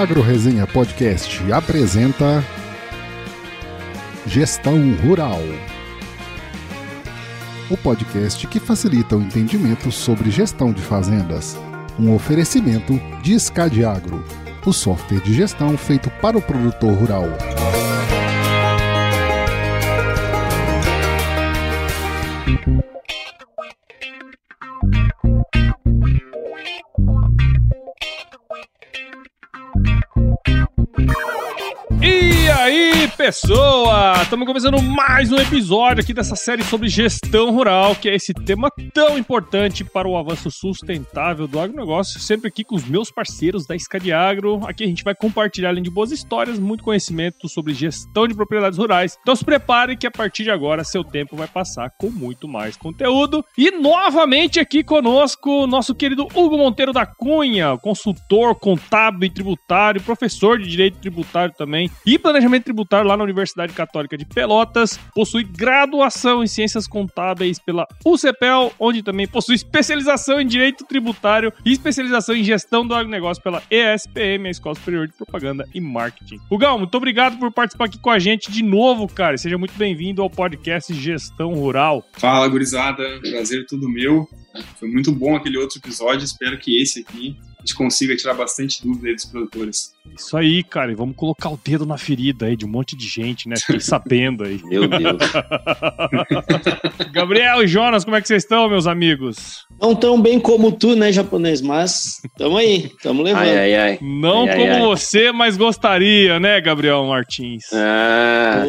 AgroResenha Podcast apresenta Gestão Rural. O podcast que facilita o entendimento sobre gestão de fazendas. Um oferecimento de Scadiagro, o software de gestão feito para o produtor rural. Pessoa! Estamos começando mais um episódio aqui dessa série sobre gestão rural, que é esse tema tão importante para o avanço sustentável do agronegócio. Sempre aqui com os meus parceiros da Escadiagro. Aqui a gente vai compartilhar, além de boas histórias, muito conhecimento sobre gestão de propriedades rurais. Então se prepare que a partir de agora seu tempo vai passar com muito mais conteúdo. E novamente aqui conosco, nosso querido Hugo Monteiro da Cunha, consultor contábil e tributário, professor de direito tributário também e planejamento tributário lá na Universidade Católica de Pelotas, possui graduação em Ciências Contábeis pela UCPEL, onde também possui especialização em Direito Tributário e especialização em Gestão do Agronegócio pela ESPM, a Escola Superior de Propaganda e Marketing. Rugão, muito obrigado por participar aqui com a gente de novo, cara. Seja muito bem-vindo ao podcast Gestão Rural. Fala, gurizada. Prazer tudo meu. Foi muito bom aquele outro episódio. Espero que esse aqui a gente consiga tirar bastante dúvida aí dos produtores. Isso aí, cara, e vamos colocar o dedo na ferida aí de um monte de gente, né? Fiquei sabendo aí. Meu Deus. Gabriel e Jonas, como é que vocês estão, meus amigos? Não tão bem como tu, né, japonês, mas tamo aí, tamo levando. Ai, ai, ai. Não Ai, como ai, ai. você, mas gostaria, né, Gabriel Martins? Ah,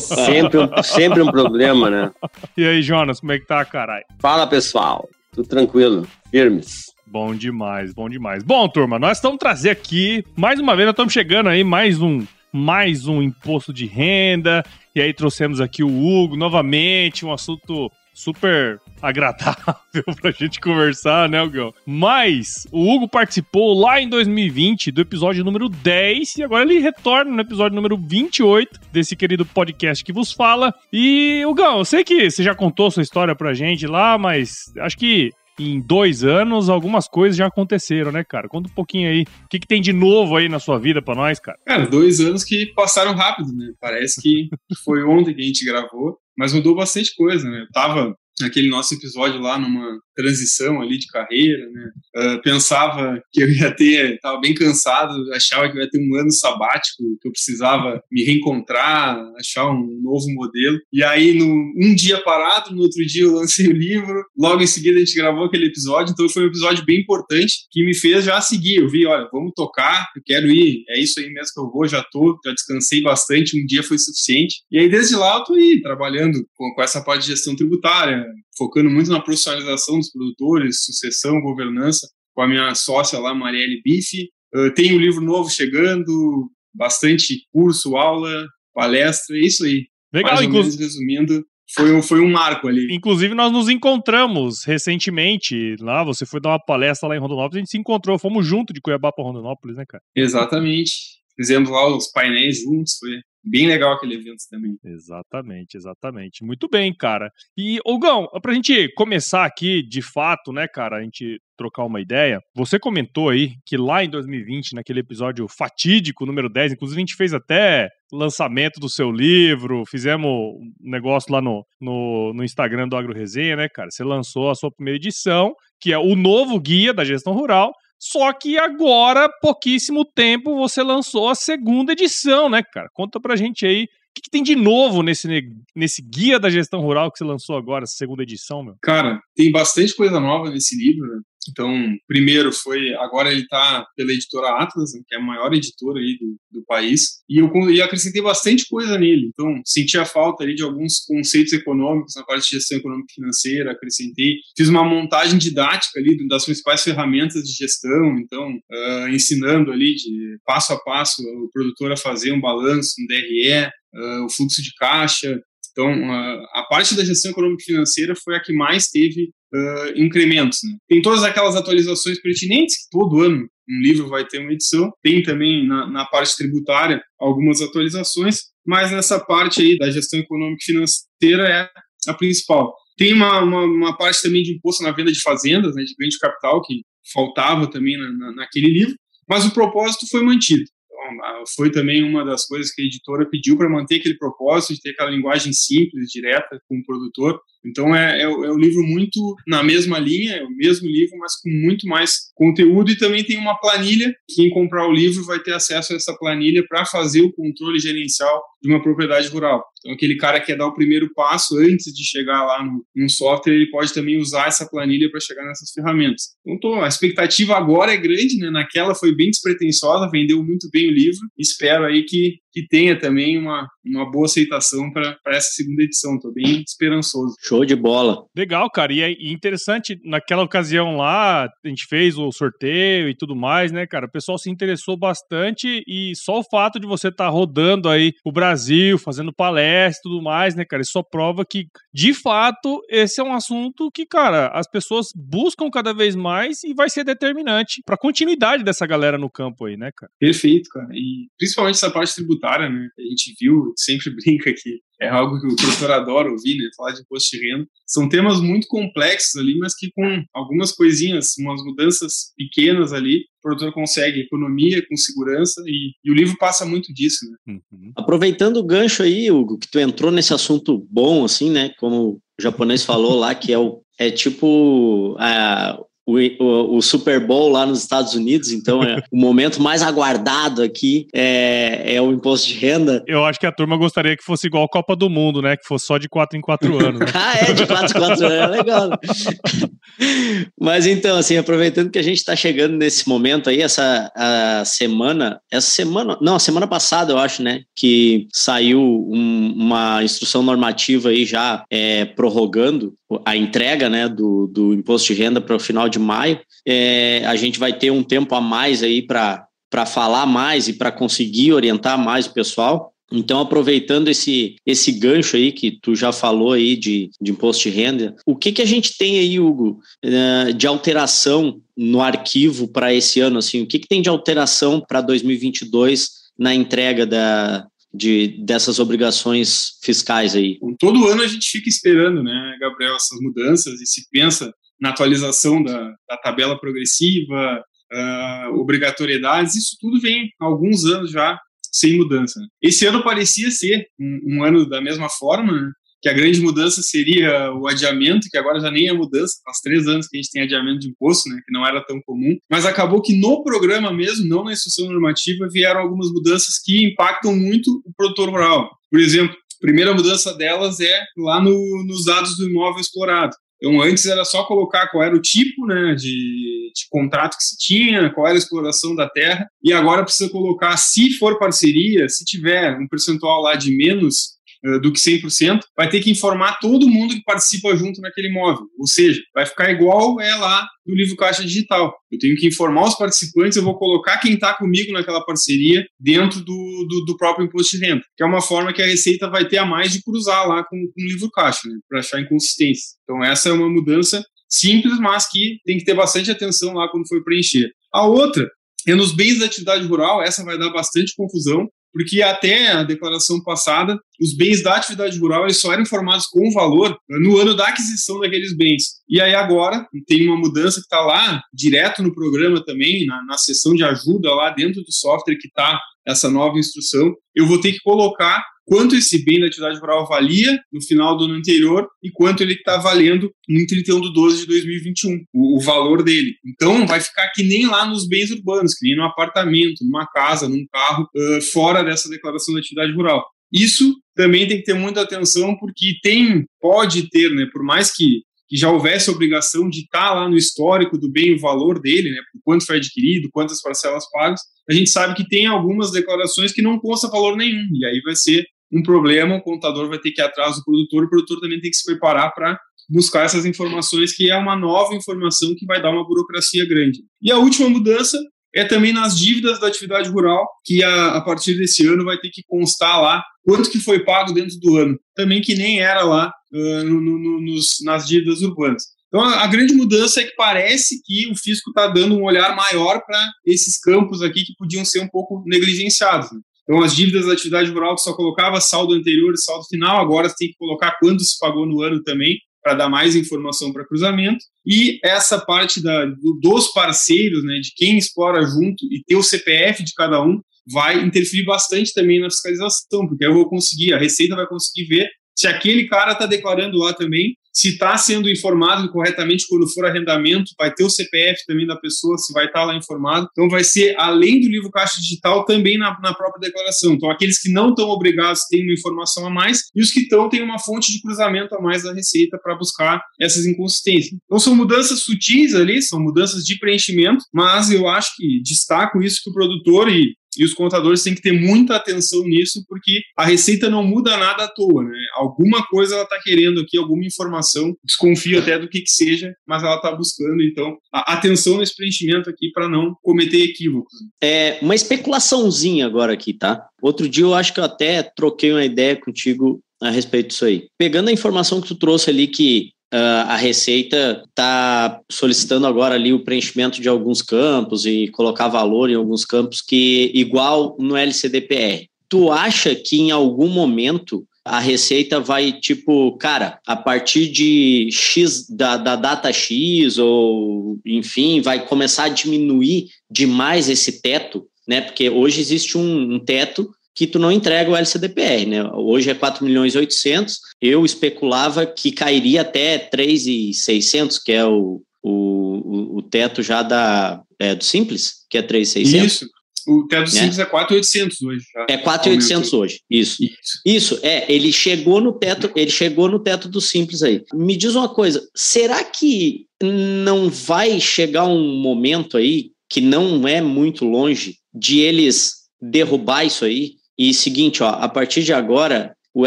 sempre, um, sempre um problema, né? E aí, Jonas, como é que tá, caralho? Fala, pessoal. Tudo tranquilo, firmes. Bom demais, bom demais. Bom, turma, nós estamos trazer aqui, mais uma vez, nós estamos chegando aí, mais um, mais um imposto de renda, e aí trouxemos aqui o Hugo novamente, um assunto super agradável pra gente conversar, né, Hugo? Mas o Hugo participou lá em 2020 do episódio número 10 e agora ele retorna no episódio número 28 desse querido podcast que vos fala. E, Hugo, eu sei que você já contou sua história pra gente lá, mas acho que em dois anos algumas coisas já aconteceram, né, cara? Conta um pouquinho aí. O que, que tem de novo aí na sua vida pra nós, cara? Cara, dois anos que passaram rápido, né? Parece que foi ontem que a gente gravou, mas mudou bastante coisa, né? Eu tava naquele nosso episódio lá numa transição ali de carreira, né? Ah, pensava que eu ia ter, tava bem cansado, achava que eu ia ter um ano sabático, que eu precisava me reencontrar, achar um novo modelo. E aí, no, um dia parado, no outro dia eu lancei o livro, logo em seguida a gente gravou aquele episódio, então foi um episódio bem importante que me fez já seguir. Eu vi, olha, vamos tocar, eu quero ir, é isso aí mesmo que eu vou, já tô, já descansei bastante, um dia foi suficiente. E aí, desde lá, eu tô aí, trabalhando com, com essa parte de gestão tributária, focando muito na profissionalização dos produtores, sucessão, governança, com a minha sócia lá, Marielle Bife. Uh, tem um livro novo chegando, bastante curso, aula, palestra, é isso aí. Legal, Mais ou menos resumindo, foi um, foi um marco ali. inclusive nós nos encontramos recentemente lá. Você foi dar uma palestra lá em Rondonópolis, a gente se encontrou, fomos junto de Cuiabá pra Rondonópolis, né, cara? Exatamente. Fizemos lá os painéis juntos, foi bem legal aquele evento também. Exatamente, exatamente. Muito bem, cara. E, Ogão, pra gente começar aqui, de fato, né, cara, a gente trocar uma ideia, você comentou aí que lá em 2020, naquele episódio fatídico, número 10, inclusive a gente fez até lançamento do seu livro, fizemos um negócio lá no, no, no Instagram do Agro Resenha, né, cara? Você lançou a sua primeira edição, que é o novo guia da gestão rural, só que agora, pouquíssimo tempo, você lançou a segunda edição, né, cara? Conta pra gente aí o que, que tem de novo nesse, nesse guia da gestão rural que você lançou agora, segunda edição, meu? Cara, tem bastante coisa nova nesse livro, né? Então, primeiro foi, agora ele está pela editora Atlas, né, que é a maior editora aí do, do país, e eu, e acrescentei bastante coisa nele. Então, senti a falta ali de alguns conceitos econômicos na parte de gestão econômica e financeira, acrescentei. Fiz uma montagem didática ali das principais ferramentas de gestão, então, ah, ensinando ali de passo a passo o produtor a fazer um balanço, um DRE, ah, o fluxo de caixa, então, a, a parte da gestão econômica e financeira foi a que mais teve uh, incrementos. Né? Tem todas aquelas atualizações pertinentes, todo ano um livro vai ter uma edição. Tem também na, na parte tributária algumas atualizações, mas nessa parte aí da gestão econômica e financeira é a principal. Tem uma, uma, uma parte também de imposto na venda de fazendas, né, de ganho de capital, que faltava também na, na, naquele livro. mas o propósito foi mantido. Então, foi também uma das coisas que a editora pediu para manter aquele propósito de ter aquela linguagem simples, direta com o produtor. Então é, é, é um livro muito na mesma linha, é o mesmo livro, mas com muito mais conteúdo e também tem uma planilha. Quem comprar o livro vai ter acesso a essa planilha para fazer o controle gerencial de uma propriedade rural. Então, aquele cara que quer dar o primeiro passo antes de chegar lá no, num software, ele pode também usar essa planilha para chegar nessas ferramentas. Então, tô, a expectativa agora é grande, né? Naquela foi bem despretensiosa, vendeu muito bem o livro. Espero aí que que tenha também uma, uma boa aceitação para essa segunda edição. Estou bem esperançoso. Show de bola. Legal, cara. E é interessante, naquela ocasião lá, a gente fez o sorteio e tudo mais, né, cara? O pessoal se interessou bastante e só o fato de você estar tá rodando aí o Brasil, fazendo palestra e tudo mais, né, cara? Isso só prova que, de fato, esse é um assunto que, cara, as pessoas buscam cada vez mais e vai ser determinante para a continuidade dessa galera no campo aí, né, cara? Perfeito, cara. E principalmente essa parte tributária tributária, né? A gente viu, sempre brinca que é algo que o produtor adora ouvir, né? Falar de imposto de renda. São temas muito complexos ali, mas que com algumas coisinhas, umas mudanças pequenas ali, o produtor consegue economia com segurança e, e o livro passa muito disso, né? Uhum. Aproveitando o gancho aí, Hugo, que tu entrou nesse assunto bom, assim, né? Como o japonês falou lá, que é o é tipo a, o, o, o, Super Bowl lá nos Estados Unidos, então é o momento mais aguardado aqui é, é, o imposto de renda. Eu acho que a turma gostaria que fosse igual a Copa do Mundo, né? Que fosse só de 4 em 4 anos. Né? ah, é, de 4 em 4 anos, é legal. Mas então, assim, aproveitando que a gente está chegando nesse momento aí, essa a semana, essa semana, não, a semana passada eu acho, né, que saiu um, uma instrução normativa aí já é, prorrogando a entrega, né, do, do imposto de renda para o final de maio. É, a gente vai ter um tempo a mais aí para falar mais e para conseguir orientar mais o pessoal. Então, aproveitando esse, esse gancho aí que tu já falou aí de, de imposto de renda, o que, que a gente tem aí, Hugo, eh, de alteração no arquivo para esse ano? Assim, o que, que tem de alteração para 2022 na entrega da, de, dessas obrigações fiscais aí? Todo ano a gente fica esperando, né, Gabriel, essas mudanças e se pensa na atualização da, da tabela progressiva, uh, obrigatoriedades, isso tudo vem há alguns anos já sem mudança. Esse ano parecia ser um, um ano da mesma forma, né? que a grande mudança seria o adiamento, que agora já nem é mudança, faz três anos que a gente tem adiamento de imposto, né, que não era tão comum, mas acabou que no programa mesmo, não na instrução normativa, vieram algumas mudanças que impactam muito o produtor rural. Por exemplo, a primeira mudança delas é lá no, nos dados do imóvel explorado. Então, antes era só colocar qual era o tipo né, de, de, contrato que se tinha, qual era a exploração da terra, e agora precisa colocar, se for parceria, se tiver um percentual lá de menos do que 100%, vai ter que informar todo mundo que participa junto naquele imóvel. Ou seja, vai ficar igual é lá no livro Caixa Digital. Eu tenho que informar os participantes, eu vou colocar quem está comigo naquela parceria dentro do, do, do, próprio imposto de renda, que é uma forma que a Receita vai ter a mais de cruzar lá com, com o livro Caixa, né, para achar inconsistência. Então, essa é uma mudança simples, mas que tem que ter bastante atenção lá quando for preencher. A outra é nos bens da atividade rural, essa vai dar bastante confusão, porque até a declaração passada, os bens da atividade rural eles só eram informados com valor no ano da aquisição daqueles bens. E aí agora tem uma mudança que está lá, direto no programa também, na, na de ajuda lá dentro do software que está essa nova instrução, eu vou ter que colocar quanto esse bem da atividade rural valia no final do ano anterior e quanto ele está valendo no 31 de 12 de 2021, o, o, valor dele. Então, vai ficar que nem lá nos bens urbanos, que nem no apartamento, numa casa, num carro, uh, fora dessa declaração da atividade rural. Isso também tem que ter muita atenção, porque tem, pode ter, né, por mais que que já houvesse a obrigação de estar lá no histórico do bem o valor dele, né, quanto foi adquirido, quantas parcelas pagas, a gente sabe que tem algumas declarações que não consta valor nenhum, e aí vai ser um problema, o contador vai ter que ir atrás do produtor, o produtor também tem que se preparar para buscar essas informações, que é uma nova informação que vai dar uma burocracia grande. E a última mudança é também nas dívidas da atividade rural, que a, a partir desse ano vai ter que constar lá quanto que foi pago dentro do ano, também que nem era lá uh, no, no, nos, nas dívidas urbanas. Então, a, a, grande mudança é que parece que o fisco está dando um olhar maior para esses campos aqui que podiam ser um pouco negligenciados. Né? Então, as dívidas da atividade rural que só colocava saldo anterior e saldo final, agora tem que colocar quanto se pagou no ano também, para dar mais informação para cruzamento. E essa parte da, do, dos parceiros, né, de quem explora junto e ter o CPF de cada um, vai interferir bastante também na fiscalização, porque eu vou conseguir, a Receita vai conseguir ver se aquele cara está declarando lá também, se está sendo informado corretamente quando for arrendamento, vai ter o CPF também da pessoa, se vai estar tá lá informado. Então, vai ser, além do livro caixa digital, também na, na própria declaração. Então, aqueles que não estão obrigados têm uma informação a mais, e os que estão têm uma fonte de cruzamento a mais da Receita para buscar essas inconsistências. Então, são mudanças sutis ali, são mudanças de preenchimento, mas eu acho que destaco isso que o produtor e e os contadores têm que ter muita atenção nisso, porque a receita não muda nada à toa, né? Alguma coisa ela está querendo aqui, alguma informação, desconfio até do que, que seja, mas ela está buscando, então, atenção nesse preenchimento aqui para não cometer equívocos. É uma especulaçãozinha agora aqui, tá? Outro dia eu acho que eu até troquei uma ideia contigo a respeito disso aí. Pegando a informação que tu trouxe ali que a Receita está solicitando agora ali o preenchimento de alguns campos e colocar valor em alguns campos que igual no LCDPR. Tu acha que em algum momento a Receita vai, tipo, cara, a partir de X, da, da data X, ou enfim, vai começar a diminuir demais esse teto, né? Porque hoje existe um, um teto que tu não entrega o LCDPR, né? Hoje é 4 milhões e 800, eu especulava que cairia até 3,600, que é o, o, o teto já da, é, do Simples, que é 3,600. Isso. O teto do é. Simples é 4,800 hoje. Já. É 4,800 hoje. Isso. Isso. Isso. É, ele chegou no teto, ele chegou no teto do Simples aí. Me diz uma coisa, será que não vai chegar um momento aí que não é muito longe de eles derrubar isso aí e seguinte, ó, a partir de agora, o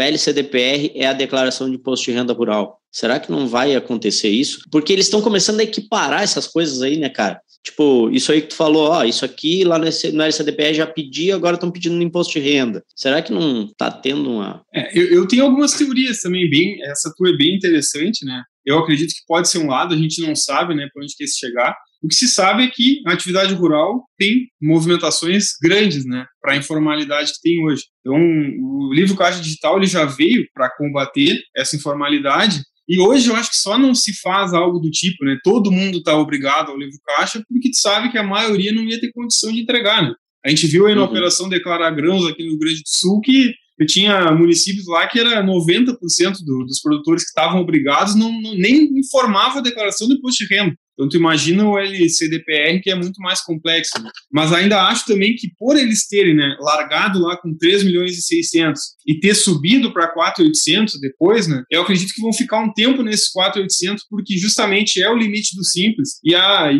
LCDPR é a declaração de imposto de renda rural. Será que não vai acontecer isso? Porque eles estão começando a equiparar essas coisas aí, né, cara? Tipo, isso aí que tu falou, ó, isso aqui lá no LCDPR já pedia, agora estão pedindo no imposto de renda. Será que não está tendo uma. É, eu, eu, tenho algumas teorias também, bem. Essa tua é bem interessante, né? Eu acredito que pode ser um lado, a gente não sabe, né, para onde quer se chegar. O que se sabe é que a atividade rural tem movimentações grandes, né, para a informalidade que tem hoje. Então, o livro Caixa Digital ele já veio para combater essa informalidade e hoje eu acho que só não se faz algo do tipo, né? Todo mundo está obrigado ao livro caixa porque sabe que a maioria não ia ter condição de entregar, né? A gente viu aí na uhum. operação Declarar Grãos aqui no Rio Grande do Sul que eu tinha municípios lá que era 90% do, dos produtores que estavam obrigados não, não, nem informava a declaração do imposto de renda. Então, tu imagina o LCDPR, que é muito mais complexo. Né? Mas ainda acho também que por eles terem né, largado lá com 3 milhões e 600 e ter subido para 4,800 depois, né, eu acredito que vão ficar um tempo nesses 4,800, porque justamente é o limite do simples. E a,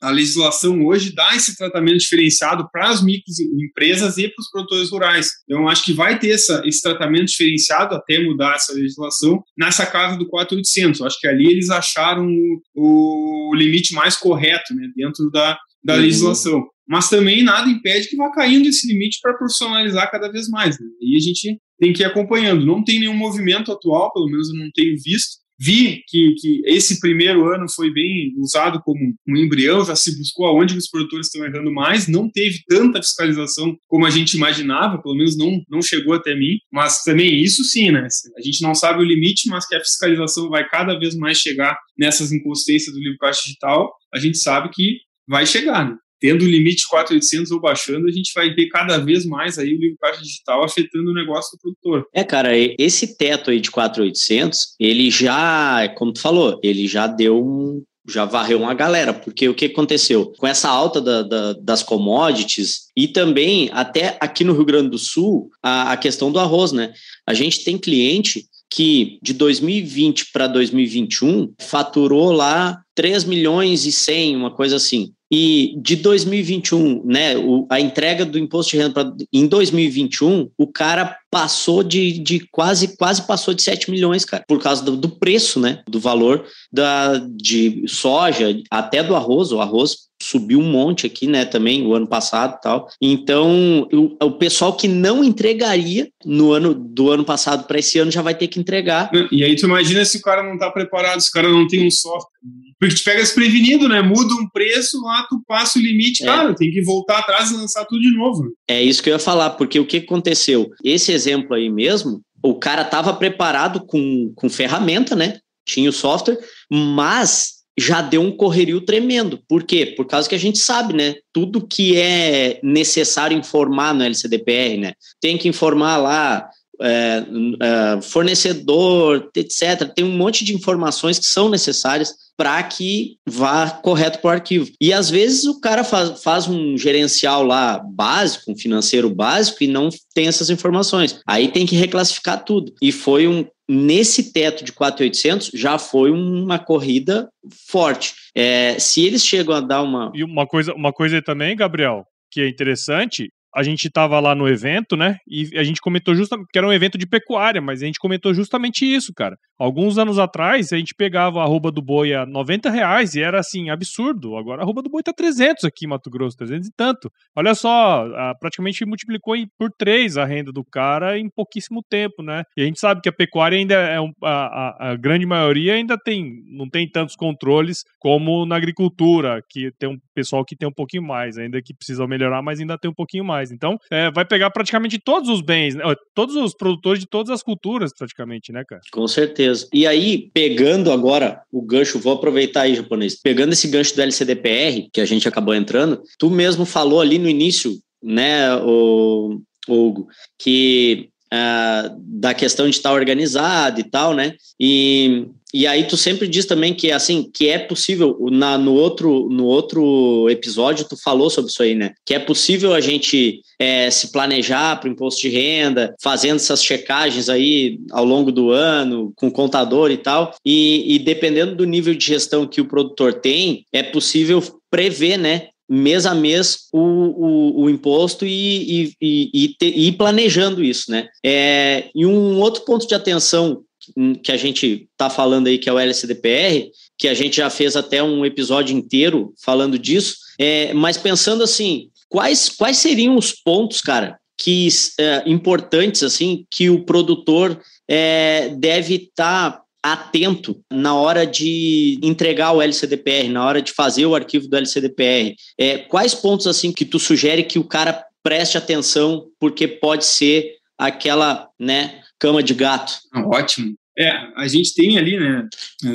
a legislação hoje dá esse tratamento diferenciado para as microempresas e para os produtores rurais. Então, acho que vai ter essa, esse tratamento diferenciado até mudar essa legislação nessa casa do 4,800. Acho que ali eles acharam o, o o limite mais correto né, dentro da, da uhum. legislação. Mas também nada impede que vá caindo esse limite para profissionalizar cada vez mais. Né? E a gente tem que ir acompanhando. Não tem nenhum movimento atual, pelo menos eu não tenho visto, Vi que, que esse primeiro ano foi bem usado como um embrião, já se buscou aonde os produtores estão errando mais, não teve tanta fiscalização como a gente imaginava, pelo menos não, não chegou até mim, mas também isso sim, né? A gente não sabe o limite, mas que a fiscalização vai cada vez mais chegar nessas inconsistências do livro caixa digital, a gente sabe que vai chegar, né? Tendo o limite 4.800 ou baixando, a gente vai ter cada vez mais aí o livro caixa digital afetando o negócio do produtor. É, cara, esse teto aí de 4.800, ele já, como tu falou, ele já deu um, já varreu uma galera, porque o que aconteceu? Com essa alta da, da, das commodities e também até aqui no Rio Grande do Sul, a, a questão do arroz, né? A gente tem cliente que de 2020 para 2021 faturou lá 3 milhões e 100, uma coisa assim. E de 2021, né, o, a entrega do imposto de renda pra, em 2021, o cara passou de, de quase quase passou de 7 milhões, cara, por causa do, do, preço, né, do valor da, de soja, até do arroz. O arroz subiu um monte aqui, né, também o ano passado tal. Então, o, o pessoal que não entregaria no ano do ano passado para esse ano já vai ter que entregar. E aí tu imagina se o cara não está preparado, se o cara não tem um software. Porque te pega desprevenido, né? Muda um preço, lá tu passa o limite, é. cara, tem que voltar atrás e lançar tudo de novo. É isso que eu ia falar, porque o que aconteceu? Esse exemplo aí mesmo, o cara estava preparado com, com ferramenta, né? tinha o software, mas já deu um correrio tremendo. Por quê? Por causa que a gente sabe, né? Tudo que é necessário informar no LCDPR, né? Tem que informar lá é, é, fornecedor, etc. Tem um monte de informações que são necessárias para que vá correto para o arquivo. E às vezes o cara faz, faz um gerencial lá básico, um financeiro básico, e não tem essas informações. Aí tem que reclassificar tudo. E foi um. Nesse teto de 4.800 já foi uma corrida forte. É, se eles chegam a dar uma. E uma coisa, uma coisa também, Gabriel, que é interessante, a gente estava lá no evento, né? E a gente comentou justamente que era um evento de pecuária, mas a gente comentou justamente isso, cara. Alguns anos atrás, a gente pegava a arroba do boi a 90 reais e era assim, absurdo. Agora a arroba do boi tá 300 aqui em Mato Grosso, 300 e tanto. Olha só, praticamente multiplicou por três a renda do cara em pouquíssimo tempo, né? E a gente sabe que a pecuária ainda é um, a, a, a, grande maioria ainda tem, não tem tantos controles como na agricultura, que tem um pessoal que tem um pouquinho mais, ainda que precisa melhorar, mas ainda tem um pouquinho mais. Então, é, vai pegar praticamente todos os bens, né? todos os produtores de todas as culturas, praticamente, né, cara? Com certeza. E aí, pegando agora o gancho, vou aproveitar aí, japonês, pegando esse gancho do LCDPR, que a gente acabou entrando, tu mesmo falou ali no início, né, o, Hugo, que uh, da questão de estar organizado e tal, né? E e aí tu sempre diz também que assim que é possível na, no outro no outro episódio tu falou sobre isso aí, né? Que é possível a gente é, se planejar para o imposto de renda, fazendo essas checagens aí ao longo do ano com contador e tal. E, e dependendo do nível de gestão que o produtor tem, é possível prever, né? mês a mês o, o, o imposto e, e, e, e, planejando isso, né? É, e um outro ponto de atenção que a gente está falando aí, que é o LCDPR, que a gente já fez até um episódio inteiro falando disso, é, mas pensando assim, quais, quais seriam os pontos, cara, que é, importantes assim que o produtor é, deve estar tá atento na hora de entregar o LCDPR, na hora de fazer o arquivo do LCDPR. É, quais pontos assim que tu sugere que o cara preste atenção, porque pode ser aquela, né, cama de gato. Ótimo. É, a gente tem ali, né?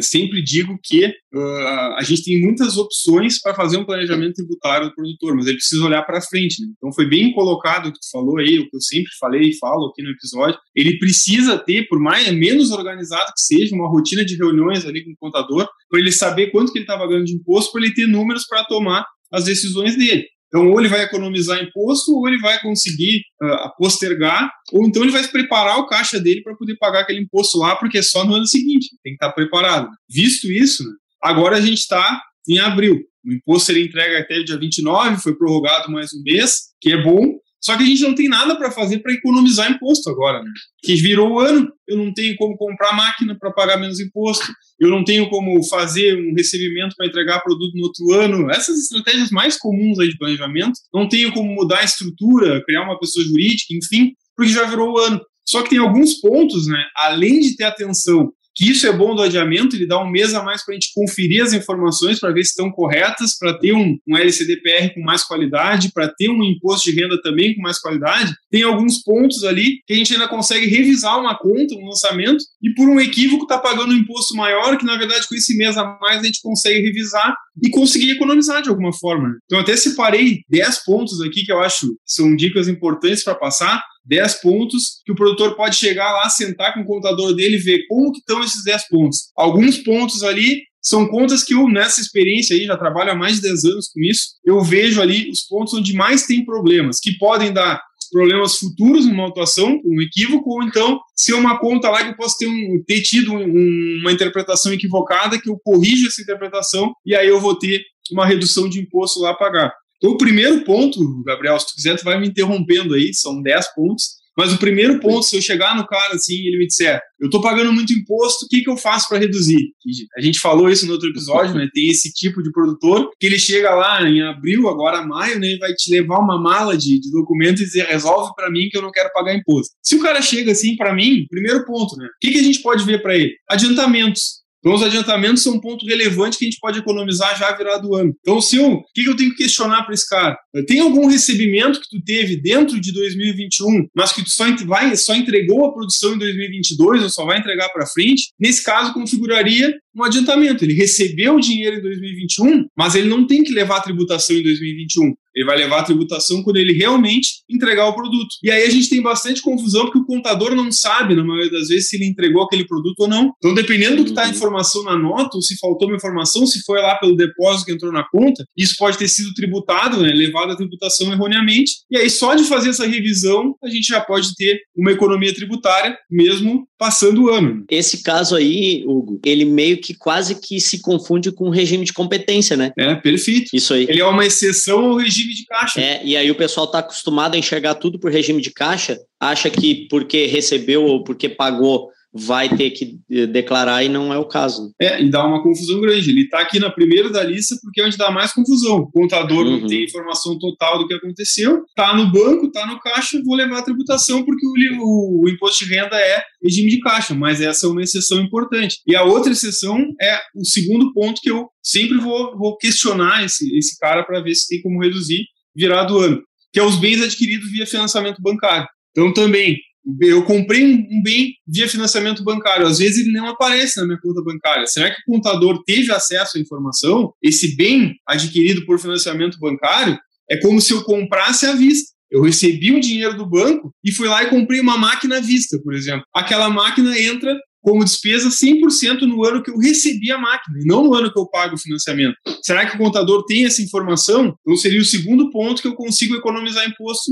sempre digo que uh, a gente tem muitas opções para fazer um planejamento tributário do produtor, mas ele precisa olhar para frente. Né? Então, foi bem colocado o que tu falou aí, o que eu sempre falei e falo aqui no episódio. Ele precisa ter, por mais menos organizado que seja, uma rotina de reuniões ali com o contador, para ele saber quanto que ele está pagando de imposto, para ele ter números para tomar as decisões dele. Então, ou ele vai economizar imposto, ou ele vai conseguir uh, postergar, ou então ele vai preparar o caixa dele para poder pagar aquele imposto lá, porque é só no ano seguinte, tem que estar tá preparado. Visto isso, né, agora a gente está em abril. O imposto seria entregue até o dia 29, foi prorrogado mais um mês, que é bom, só que a gente não tem nada para fazer para economizar imposto agora, né? Que virou o ano, eu não tenho como comprar máquina para pagar menos imposto, eu não tenho como fazer um recebimento para entregar produto no outro ano. Essas estratégias mais comuns aí de planejamento, não tenho como mudar a estrutura, criar uma pessoa jurídica, enfim, porque já virou o ano. Só que tem alguns pontos, né? Além de ter atenção que isso é bom do adiamento, ele dá um mês a mais para a gente conferir as informações para ver se estão corretas, para ter um, um LCDPR com mais qualidade, para ter um imposto de renda também com mais qualidade. Tem alguns pontos ali que a gente ainda consegue revisar uma conta, um lançamento, e por um equívoco está pagando um imposto maior, que na verdade com esse mês a mais a gente consegue revisar e conseguir economizar de alguma forma. Então até separei 10 pontos aqui que eu acho que são dicas importantes para passar. 10 pontos que o produtor pode chegar lá, sentar com o contador dele e ver como que estão esses 10 pontos. Alguns pontos ali são contas que eu, nessa experiência aí, já trabalho há mais de 10 anos com isso, eu vejo ali os pontos onde mais tem problemas, que podem dar problemas futuros numa autuação, um equívoco, ou então ser uma conta lá que eu posso ter, um, ter tido um, uma interpretação equivocada, que eu corrijo essa interpretação e aí eu vou ter uma redução de imposto lá a pagar. Então, o primeiro ponto, Gabriel, se tu quiser, tu vai me interrompendo aí, são 10 pontos. Mas o primeiro ponto, se eu chegar no cara assim e ele me disser, eu estou pagando muito imposto, o que, que eu faço para reduzir? A gente falou isso no outro episódio, né? Tem esse tipo de produtor que ele chega lá em abril, agora maio, né? E vai te levar uma mala de, de documentos e dizer, resolve para mim que eu não quero pagar imposto. Se o cara chega assim para mim, primeiro ponto, né? O que, que a gente pode ver para ele? Adiantamentos. Então, os adiantamentos são um ponto relevante que a gente pode economizar já virado o ano. Então, se o que, que eu tenho que questionar para esse cara? Tem algum recebimento que tu teve dentro de 2021, mas que tu só, vai, só entregou a produção em 2022 ou só vai entregar para frente? Nesse caso, configuraria um adiantamento. Ele recebeu o dinheiro em 2021, mas ele não tem que levar a tributação em 2021. Ele vai levar a tributação quando ele realmente entregar o produto. E aí a gente tem bastante confusão porque o contador não sabe, na maioria das vezes, se ele entregou aquele produto ou não. Então, dependendo do que está a uhum. informação na nota, ou se faltou uma informação, se foi lá pelo depósito que entrou na conta, isso pode ter sido tributado, né, levado à tributação erroneamente. E aí, só de fazer essa revisão, a gente já pode ter uma economia tributária, mesmo passando o ano. Esse caso aí, Hugo, ele meio que quase que se confunde com o regime de competência, né? É, perfeito. Isso aí. Ele é uma exceção ao regime regime de caixa. É, e aí o pessoal está acostumado a enxergar tudo por regime de caixa, acha que porque recebeu ou porque pagou vai ter que eh, declarar e não é o caso. É, e dá uma confusão grande. Ele está aqui na primeira da lista porque é onde dá mais confusão. O contador uhum. não tem informação total do que aconteceu, está no banco, está no caixa, vou levar a tributação porque o, o, o, imposto de renda é regime de caixa, mas essa é uma exceção importante. E a outra exceção é o segundo ponto que eu sempre vou, vou questionar esse, esse cara para ver se tem como reduzir virado ano, que é os bens adquiridos via financiamento bancário. Então, também, eu comprei um bem via financiamento bancário, às vezes ele não aparece na minha conta bancária. Será que o contador teve acesso à informação? Esse bem adquirido por financiamento bancário é como se eu comprasse à vista. Eu recebi o dinheiro do banco e fui lá e comprei uma máquina à vista, por exemplo. Aquela máquina entra como despesa 100% no ano que eu recebi a máquina, e não no ano que eu pago o financiamento. Será que o contador tem essa informação? Então seria o segundo ponto que eu consigo economizar imposto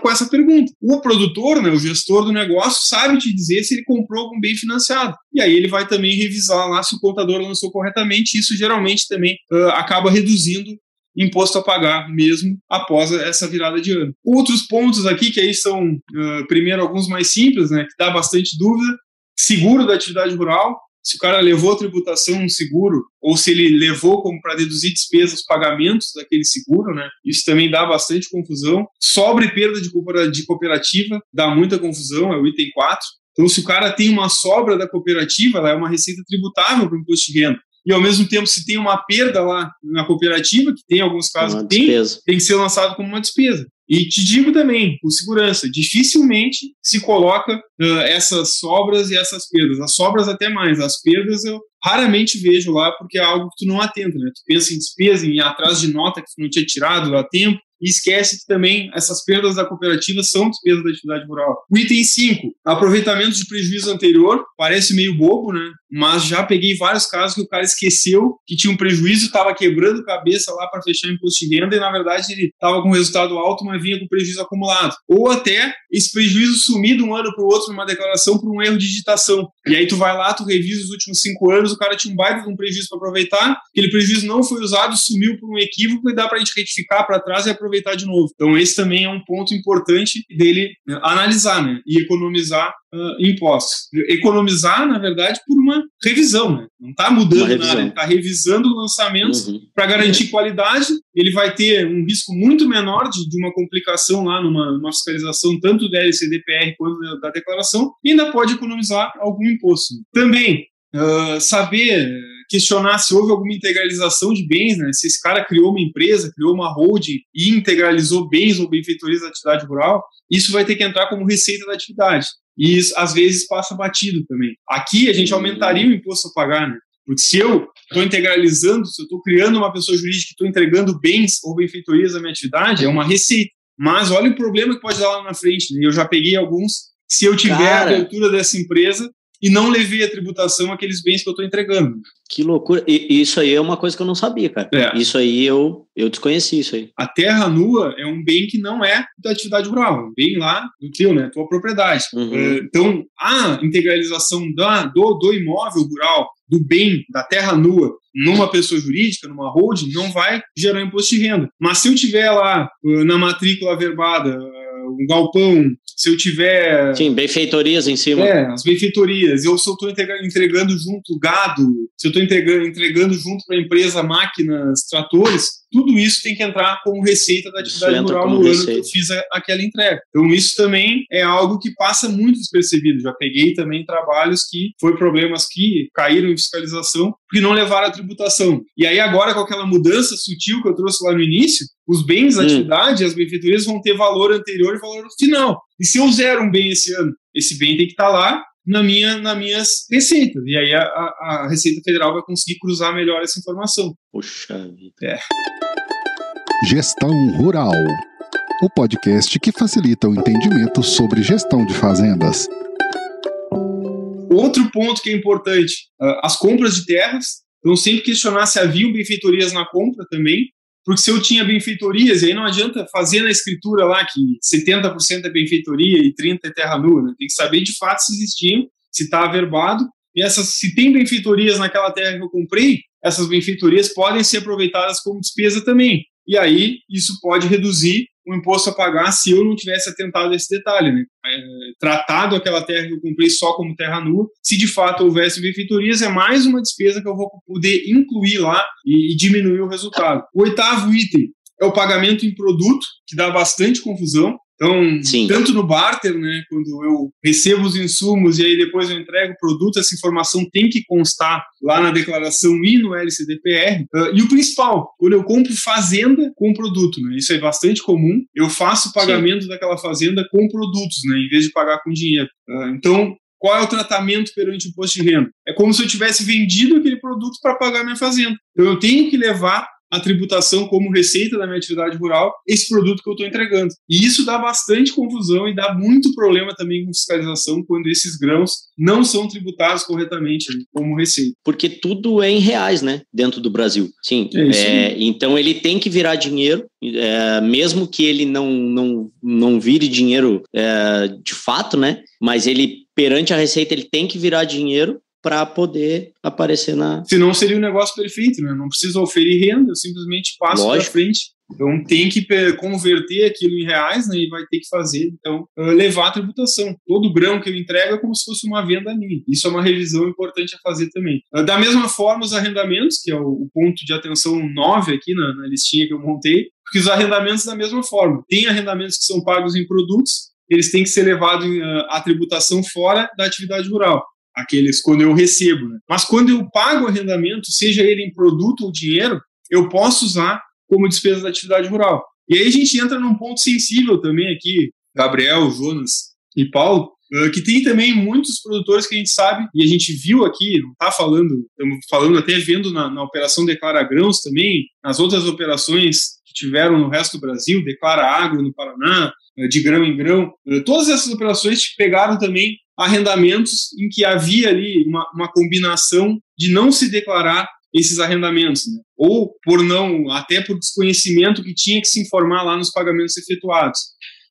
com essa pergunta. O produtor, né, o gestor do negócio, sabe te dizer se ele comprou algum bem financiado. E aí ele vai também revisar lá se o contador lançou corretamente. Isso geralmente também uh, acaba reduzindo imposto a pagar mesmo após essa virada de ano. Outros pontos aqui que aí são, uh, primeiro, alguns mais simples, né, que dá bastante dúvida, seguro da atividade rural, se o cara levou a tributação um seguro, ou se ele levou como para deduzir despesas, pagamentos daquele seguro, né? Isso também dá bastante confusão. Sobre perda de cooperativa, dá muita confusão, é o item 4. Então, se o cara tem uma sobra da cooperativa, ela é uma receita tributável para o imposto de renda. E, ao mesmo tempo, se tem uma perda lá na cooperativa, que tem alguns casos que tem, tem que ser lançado como uma despesa. E te digo também, por segurança, dificilmente se coloca uh, essas sobras e essas perdas. As sobras até mais, as perdas eu raramente vejo lá porque é algo que tu não atenta, né? Tu pensa em despesa, em atrás de nota que tu não tinha tirado a tempo, e esquece que também essas perdas da cooperativa são despesas da atividade rural. O item 5, aproveitamento de prejuízo anterior, parece meio bobo, né? Mas já peguei vários casos que o cara esqueceu que tinha um prejuízo, estava quebrando cabeça lá para fechar imposto de renda e na verdade ele estava com resultado alto, mas vinha com prejuízo acumulado. Ou até esse prejuízo sumir de um ano para o outro numa declaração por um erro de digitação. E aí tu vai lá, tu revisa os últimos cinco anos, o cara tinha um baita de um prejuízo para aproveitar, aquele prejuízo não foi usado, sumiu por um equívoco e dá para a gente retificar para trás e aproveitar aproveitar de novo. Então, esse também é um ponto importante dele né, analisar né, e economizar uh, impostos. Economizar, na verdade, por uma revisão. Né? Não está mudando nada, está revisando lançamentos uhum. para garantir qualidade. Ele vai ter um risco muito menor de, de uma complicação lá numa, numa fiscalização, tanto da LCDPR quanto da declaração, e ainda pode economizar algum imposto. Também, uh, saber questionar se houve alguma integralização de bens, né? Se esse cara criou uma empresa, criou uma holding e integralizou bens ou benfeitorias da atividade rural, isso vai ter que entrar como receita da atividade. E isso, às vezes, passa batido também. Aqui, a gente aumentaria o imposto a pagar, né? Porque se eu estou integralizando, se eu estou criando uma pessoa jurídica e estou entregando bens ou benfeitorias da minha atividade, é uma receita. Mas olha o problema que pode dar lá na frente. Né? Eu já peguei alguns. Se eu tiver Cara. a abertura dessa empresa, e não levei a tributação aqueles bens que eu estou entregando. Que loucura. E isso aí é uma coisa que eu não sabia, cara. É. Isso aí eu, eu desconheci isso aí. A terra nua é um bem que não é da atividade rural, é um bem lá do teu, né? Tua propriedade. Uhum. É, então, a integralização da, do, do imóvel rural, do bem, da terra nua, numa pessoa jurídica, numa holding, não vai gerar imposto de renda. Mas se eu tiver lá na matrícula averbada um galpão, se eu tiver. Sim, benfeitorias em cima. É, as benfeitorias. Eu, se eu estou entregando junto gado, se eu estou entregando, entregando junto para a empresa máquinas, tratores, tudo isso tem que entrar como receita da atividade rural no ano que eu fiz a, aquela entrega. Então, isso também é algo que passa muito despercebido. Já peguei também trabalhos que foi problemas que caíram em fiscalização porque não levaram a tributação. E aí, agora, com aquela mudança sutil que eu trouxe lá no início, os bens, a hum. atividade, as benfeitorias vão ter valor anterior e valor final. E se eu zero um bem esse ano, esse bem tem que estar tá lá na minha, nas minhas receitas. E aí a, a, Receita Federal vai conseguir cruzar melhor essa informação. Puxa vida. É. Gestão Rural. O podcast que facilita o entendimento sobre gestão de fazendas. Outro ponto que é importante, ah, as compras de terras. Então, sempre questionar se havia benfeitorias na compra também, porque se eu tinha benfeitorias, aí não adianta fazer na escritura lá que 70% é benfeitoria e 30% é terra nua, né? tem que saber de fato se existiam, se está averbado, e essas, se tem benfeitorias naquela terra que eu comprei, essas benfeitorias podem ser aproveitadas como despesa também. E aí isso pode reduzir o imposto a pagar se eu não tivesse atentado a esse detalhe, né? É, tratado aquela terra que eu comprei só como terra nua, se de fato houvesse benfeitorias, é mais uma despesa que eu vou poder incluir lá e, e diminuir o resultado. O oitavo item é o pagamento em produto, que dá bastante confusão. Então, Sim. tanto no barter, né, quando eu recebo os insumos e aí depois eu entrego o produto, essa informação tem que constar lá na declaração e no LCDPR. Uh, ah, e o principal, quando eu compro fazenda com produto, né, isso é bastante comum, eu faço o pagamento Sim. daquela fazenda com produtos, né, em vez de pagar com dinheiro. Uh, então, qual é o tratamento perante o imposto de renda? É como se eu tivesse vendido aquele produto para pagar minha fazenda. Então, eu tenho que levar a tributação como receita da minha atividade rural esse produto que eu estou entregando. E isso dá bastante confusão e dá muito problema também com fiscalização quando esses grãos não são tributados corretamente como receita. Porque tudo é em reais, né? Dentro do Brasil. Sim. É é, então ele tem que virar dinheiro, é, mesmo que ele não, não, não vire dinheiro é, de fato, né? Mas ele perante a receita ele tem que virar dinheiro para poder aparecer na. Senão seria um negócio perfeito, né? Não precisa oferir renda, eu simplesmente passo para frente. Então tem que converter aquilo em reais, né? E vai ter que fazer, então, ah, levar a tributação. Todo grão que eu entrego é como se fosse uma venda minha. Isso é uma revisão importante a fazer também. Ah, da mesma forma, os arrendamentos, que é o, ponto de atenção 9 aqui na, na listinha que eu montei, porque os arrendamentos da mesma forma. Tem arrendamentos que são pagos em produtos, eles têm que ser levados à ah, tributação fora da atividade rural aqueles quando eu recebo. Né? Mas quando eu pago o arrendamento, seja ele em produto ou dinheiro, eu posso usar como despesa da atividade rural. E aí a gente entra num ponto sensível também aqui, Gabriel, Jonas e Paulo, que tem também muitos produtores que a gente sabe, e a gente viu aqui, não está falando, estamos falando até vendo na, na Operação Declara Grãos também, nas outras operações que tiveram no resto do Brasil, Declara Agro no Paraná, de grão em grão, todas essas operações pegaram também arrendamentos em que havia ali uma, uma combinação de não se declarar esses arrendamentos, né? ou por não, até por desconhecimento que tinha que se informar lá nos pagamentos efetuados.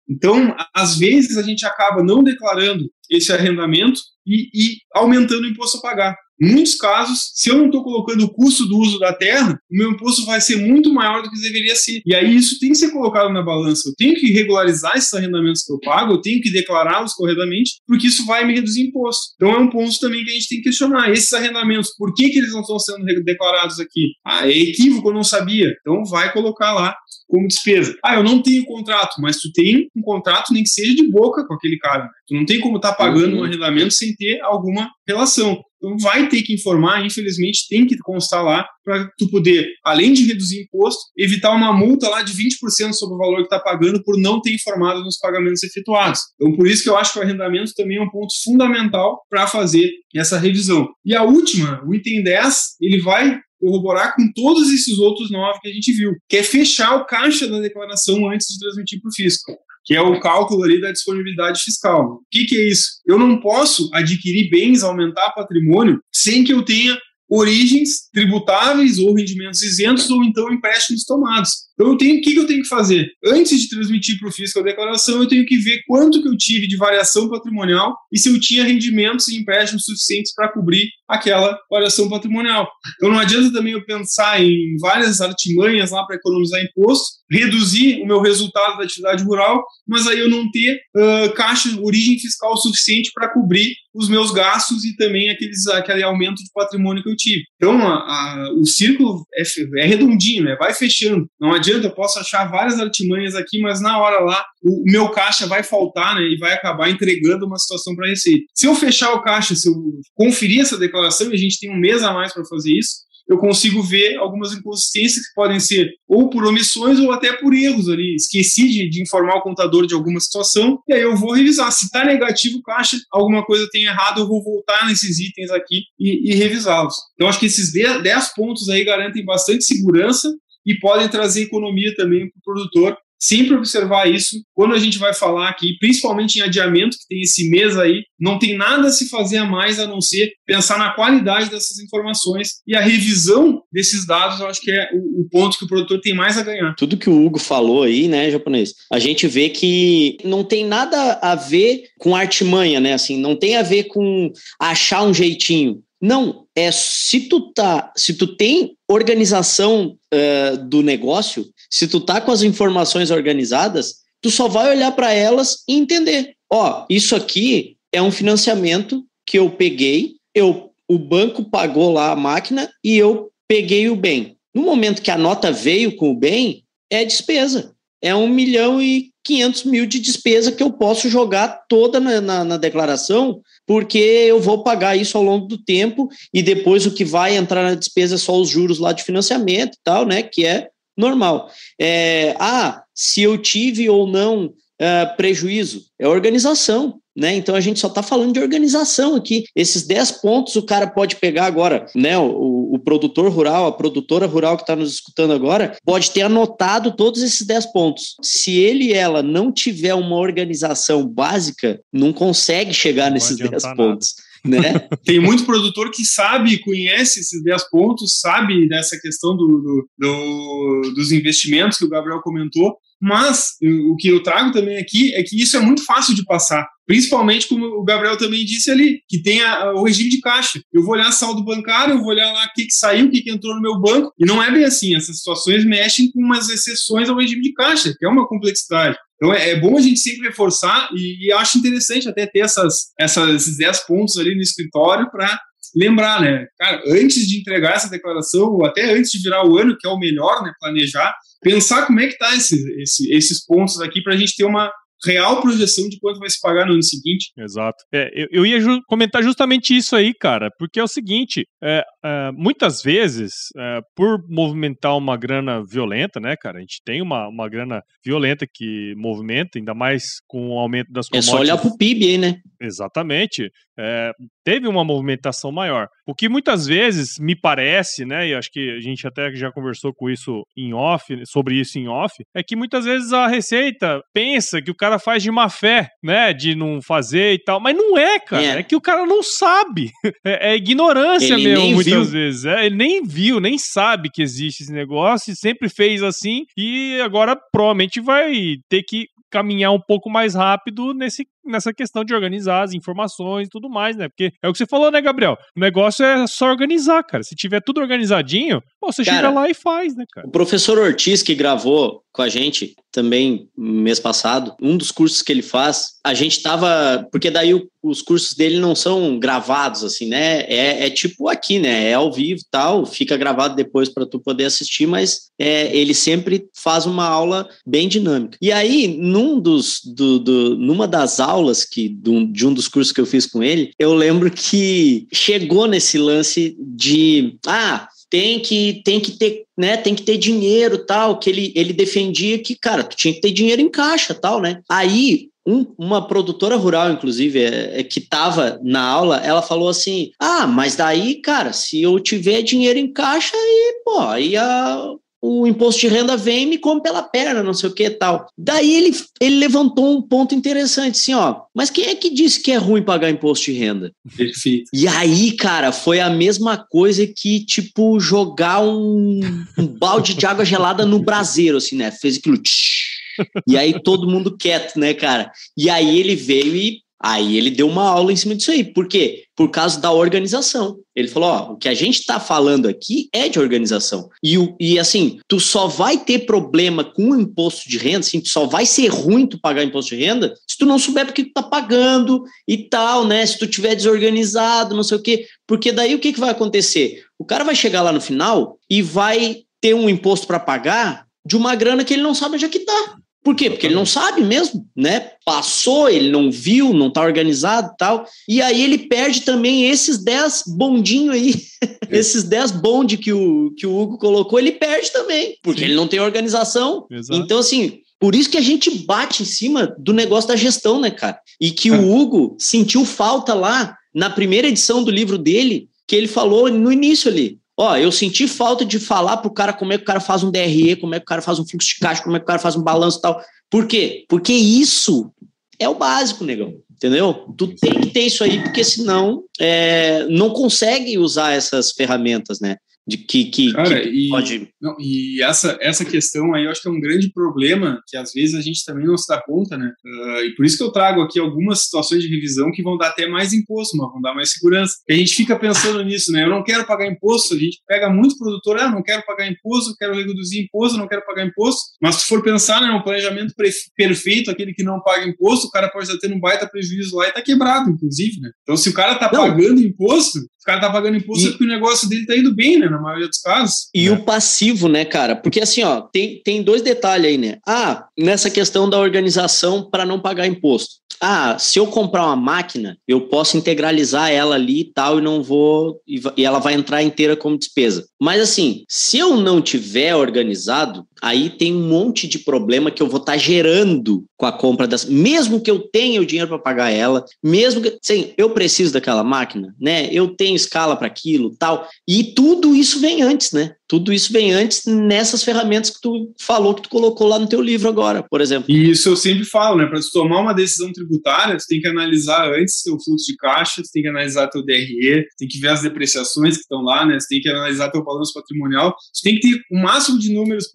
Então, às vezes a gente acaba não declarando esse arrendamento e, e aumentando o imposto a pagar. Em muitos casos, se eu não estou colocando o custo do uso da terra, o meu imposto vai ser muito maior do que deveria ser. E aí isso tem que ser colocado na balança. Eu tenho que regularizar esses arrendamentos que eu pago, eu tenho que declará-los corretamente, porque isso vai me reduzir imposto. Então é um ponto também que a gente tem que questionar. Esses arrendamentos, por que, que eles não estão sendo declarados aqui? Ah, é equívoco, eu não sabia. Então vai colocar lá como despesa. Ah, eu não tenho contrato, mas tu tem um contrato, nem que seja de boca com aquele cara. Tu não tem como estar tá pagando uhum. um arrendamento sem ter alguma relação. Então vai ter que informar, infelizmente tem que constar lá para tu poder, além de reduzir imposto, evitar uma multa lá de 20% sobre o valor que está pagando por não ter informado nos pagamentos efetuados. Então por isso que eu acho que o arrendamento também é um ponto fundamental para fazer essa revisão. E a última, o item 10, ele vai corroborar com todos esses outros nove que a gente viu, que é fechar o caixa da declaração antes de transmitir para o fisco, que é o cálculo ali da disponibilidade fiscal. O que, que é isso? Eu não posso adquirir bens, aumentar patrimônio, sem que eu tenha origens tributáveis ou rendimentos isentos ou então empréstimos tomados. Então, o que, que eu tenho que fazer? Antes de transmitir para o fisco a declaração, eu tenho que ver quanto que eu tive de variação patrimonial e se eu tinha rendimentos e empréstimos suficientes para cobrir aquela variação patrimonial. Então, não adianta também eu pensar em várias artimanhas lá para economizar imposto, reduzir o meu resultado da atividade rural, mas aí eu não ter uh, caixa, origem fiscal suficiente para cobrir os meus gastos e também aqueles, aquele aumento de patrimônio que eu tive. Então, a, a, o círculo é, é redondinho, né? vai fechando. Não adianta, eu posso achar várias artimanhas aqui, mas na hora lá, o, o meu caixa vai faltar né? e vai acabar entregando uma situação para a Receita. Se eu fechar o caixa, se eu conferir essa declaração, e a gente tem um mês a mais para fazer isso, eu consigo ver algumas inconsistências que podem ser ou por omissões ou até por erros ali. Esqueci de, de informar o contador de alguma situação, e aí eu vou revisar. Se está negativo o caixa, alguma coisa tem errado, eu vou voltar nesses itens aqui e, e revisá-los. Então, acho que esses 10 pontos aí garantem bastante segurança e podem trazer economia também para o produtor sempre observar isso quando a gente vai falar aqui, principalmente em adiamento, que tem esse mês aí, não tem nada a se fazer a mais a não ser pensar na qualidade dessas informações e a revisão desses dados, eu acho que é o, o ponto que o produtor tem mais a ganhar. Tudo que o Hugo falou aí, né, japonês, a gente vê que não tem nada a ver com artimanha, né, assim, não tem a ver com achar um jeitinho. Não, é se tu tá, se tu tem organização uh, do negócio, se tu tá com as informações organizadas, tu só vai olhar para elas e entender. Ó, isso aqui é um financiamento que eu peguei, eu o banco pagou lá a máquina e eu peguei o bem. No momento que a nota veio com o bem, é despesa. É um milhão e quinhentos mil de despesa que eu posso jogar toda na, na, na, declaração, porque eu vou pagar isso ao longo do tempo e depois o que vai entrar na despesa é só os juros lá de financiamento e tal, né? Que é normal. É, ah, se eu tive ou não uh, prejuízo, é organização. Né? Então a gente só está falando de organização aqui. Esses 10 pontos o cara pode pegar agora, né? O, o produtor rural, a produtora rural que está nos escutando agora, pode ter anotado todos esses 10 pontos. Se ele e ela não tiver uma organização básica, não consegue chegar não nesses 10 pontos. Nada né? Tem muito produtor que sabe, conhece esses 10 pontos, sabe dessa questão do, do, do, dos investimentos que o Gabriel comentou, mas o que eu trago também aqui é que isso é muito fácil de passar. Principalmente, como o Gabriel também disse ali, que tem a, o regime de caixa. Eu vou olhar saldo bancário, eu vou olhar lá o que, que saiu, o que, que entrou no meu banco, e não é bem assim. Essas situações mexem com umas exceções ao regime de caixa, que é uma complexidade. Então é, é bom a gente sempre reforçar e, e, acho interessante até ter essas, essas, esses 10 pontos ali no escritório para lembrar, né? Cara, antes de entregar essa declaração, ou até antes de virar o ano, que é o melhor, né? Planejar, pensar como é que tá esse, esse, esses pontos aqui para a gente ter uma, real projeção de quanto vai se pagar no ano seguinte. Exato. É, eu, eu, ia ju comentar justamente isso aí, cara, porque é o seguinte: é, é, muitas vezes, é, por movimentar uma grana violenta, né, cara, a gente tem uma, uma grana violenta que movimenta, ainda mais com o aumento das commodities. É só olhar pro PIB aí, né? Exatamente. É, teve uma movimentação maior. O que muitas vezes me parece, né, e acho que a gente até já conversou com isso em off, sobre isso em off, é que muitas vezes a Receita pensa que o cara faz de má fé, né, de não fazer e tal, mas não é, cara. É, é que o cara não sabe. É, é ignorância ele mesmo, viu. vezes. É, ele nem viu, nem sabe que existe esse negócio, e sempre fez assim, e agora provavelmente vai ter que caminhar um pouco mais rápido nesse, nessa questão de organizar as informações e tudo mais, né? Porque é o que você falou, né, Gabriel? O negócio é só organizar, cara. Se tiver tudo organizadinho, você cara, chega lá e faz, né, cara? O professor Ortiz, que gravou com a gente também mês passado, um dos cursos que ele faz, a gente tava. Porque daí o, os cursos dele não são gravados, assim, né? É, é tipo aqui, né? É ao vivo tal, fica gravado depois para tu poder assistir, mas é, ele sempre faz uma aula bem dinâmica. E aí, num dos, do, do, numa das aulas que, de um dos cursos que eu fiz com ele, eu lembro que chegou nesse lance de. Ah, tem que tem que ter né tem que ter dinheiro tal que ele, ele defendia que cara tu tinha que ter dinheiro em caixa tal né aí um, uma produtora rural, inclusive, é, é, que estava na aula, ela falou assim: Ah, mas daí, cara, se eu tiver dinheiro em caixa, aí, pô, aí a, o imposto de renda vem e me come pela perna, não sei o que e tal. Daí ele, ele levantou um ponto interessante, assim, ó, mas quem é que disse que é ruim pagar imposto de renda? Perfeito. E aí, cara, foi a mesma coisa que, tipo, jogar um, um balde de água gelada no braseiro, assim, né? Fez aquilo. Tsh, e aí todo mundo quieto, né, cara? E aí ele veio e Aí ele deu uma aula em cima disso aí. Por quê? Por causa da organização. Ele falou: ó, o que a gente está falando aqui é de organização. E, e assim, tu só vai ter problema com o imposto de renda, assim, tu só vai ser ruim tu pagar imposto de renda se tu não souber porque tu tá pagando e tal, né? Se tu tiver desorganizado, não sei o quê. Porque daí o que, que vai acontecer? O cara vai chegar lá no final e vai ter um imposto para pagar de uma grana que ele não sabe onde é que tá. Por quê? Porque ele não sabe mesmo, né? Passou, ele não viu, não tá organizado tal. E aí ele perde também esses 10 bondinhos aí, esses 10 bonde que o, que o Hugo colocou, ele perde também, porque Sim. ele não tem organização. Exato. Então, assim, por isso que a gente bate em cima do negócio da gestão, né, cara? E que o é. Hugo sentiu falta lá na primeira edição do livro dele, que ele falou no início ali. Ó, eu senti falta de falar pro cara como é que o cara faz um DRE, como é que o cara faz um fluxo de caixa, como é que o cara faz um balanço e tal. Por quê? Porque isso é o básico, negão. Entendeu? Tu tem que ter isso aí, porque senão é, não consegue usar essas ferramentas, né? De que, que, Cara, que e, pode. Não, e essa, essa questão aí eu acho que é um grande problema que às vezes a gente também não se dá conta, né? Uh, e por isso que eu trago aqui algumas situações de revisão que vão dar até mais imposto, mas vão dar mais segurança. E a gente fica pensando nisso, né? Eu não quero pagar imposto, a gente pega muito produtor, ah, não quero pagar imposto, quero reduzir imposto, não quero pagar imposto. Mas se for pensar, né, um planejamento perfeito, aquele que não paga imposto, o cara pode estar tendo um baita prejuízo lá e tá quebrado, inclusive, né? Então, se o cara tá não. pagando imposto, cara tá pagando imposto e... porque o negócio dele tá indo bem, né? Na maioria dos casos. E né? o passivo, né, cara? Porque assim, ó, tem, tem dois detalhes aí, né? Ah, nessa questão da organização para não pagar imposto. Ah, se eu comprar uma máquina, eu posso integralizar ela ali e tal, e não vou. E ela vai entrar inteira como despesa. Mas assim, se eu não tiver organizado, aí tem um monte de problema que eu vou estar tá gerando com a compra das. Mesmo que eu tenha o dinheiro para pagar ela, mesmo que. Sim, eu preciso daquela máquina, né? Eu tenho escala para aquilo tal. E tudo isso vem antes, né? Tudo isso vem antes nessas ferramentas que tu falou, que tu colocou lá no teu livro agora, por exemplo. E isso eu sempre falo, né? Para tu tomar uma decisão tributária, tu tem que analisar antes teu fluxo de caixa, tu tem que analisar teu DRE, tem que ver as depreciações que estão lá, né? Tu tem que analisar teu balanço patrimonial. Tu tem que ter o máximo de números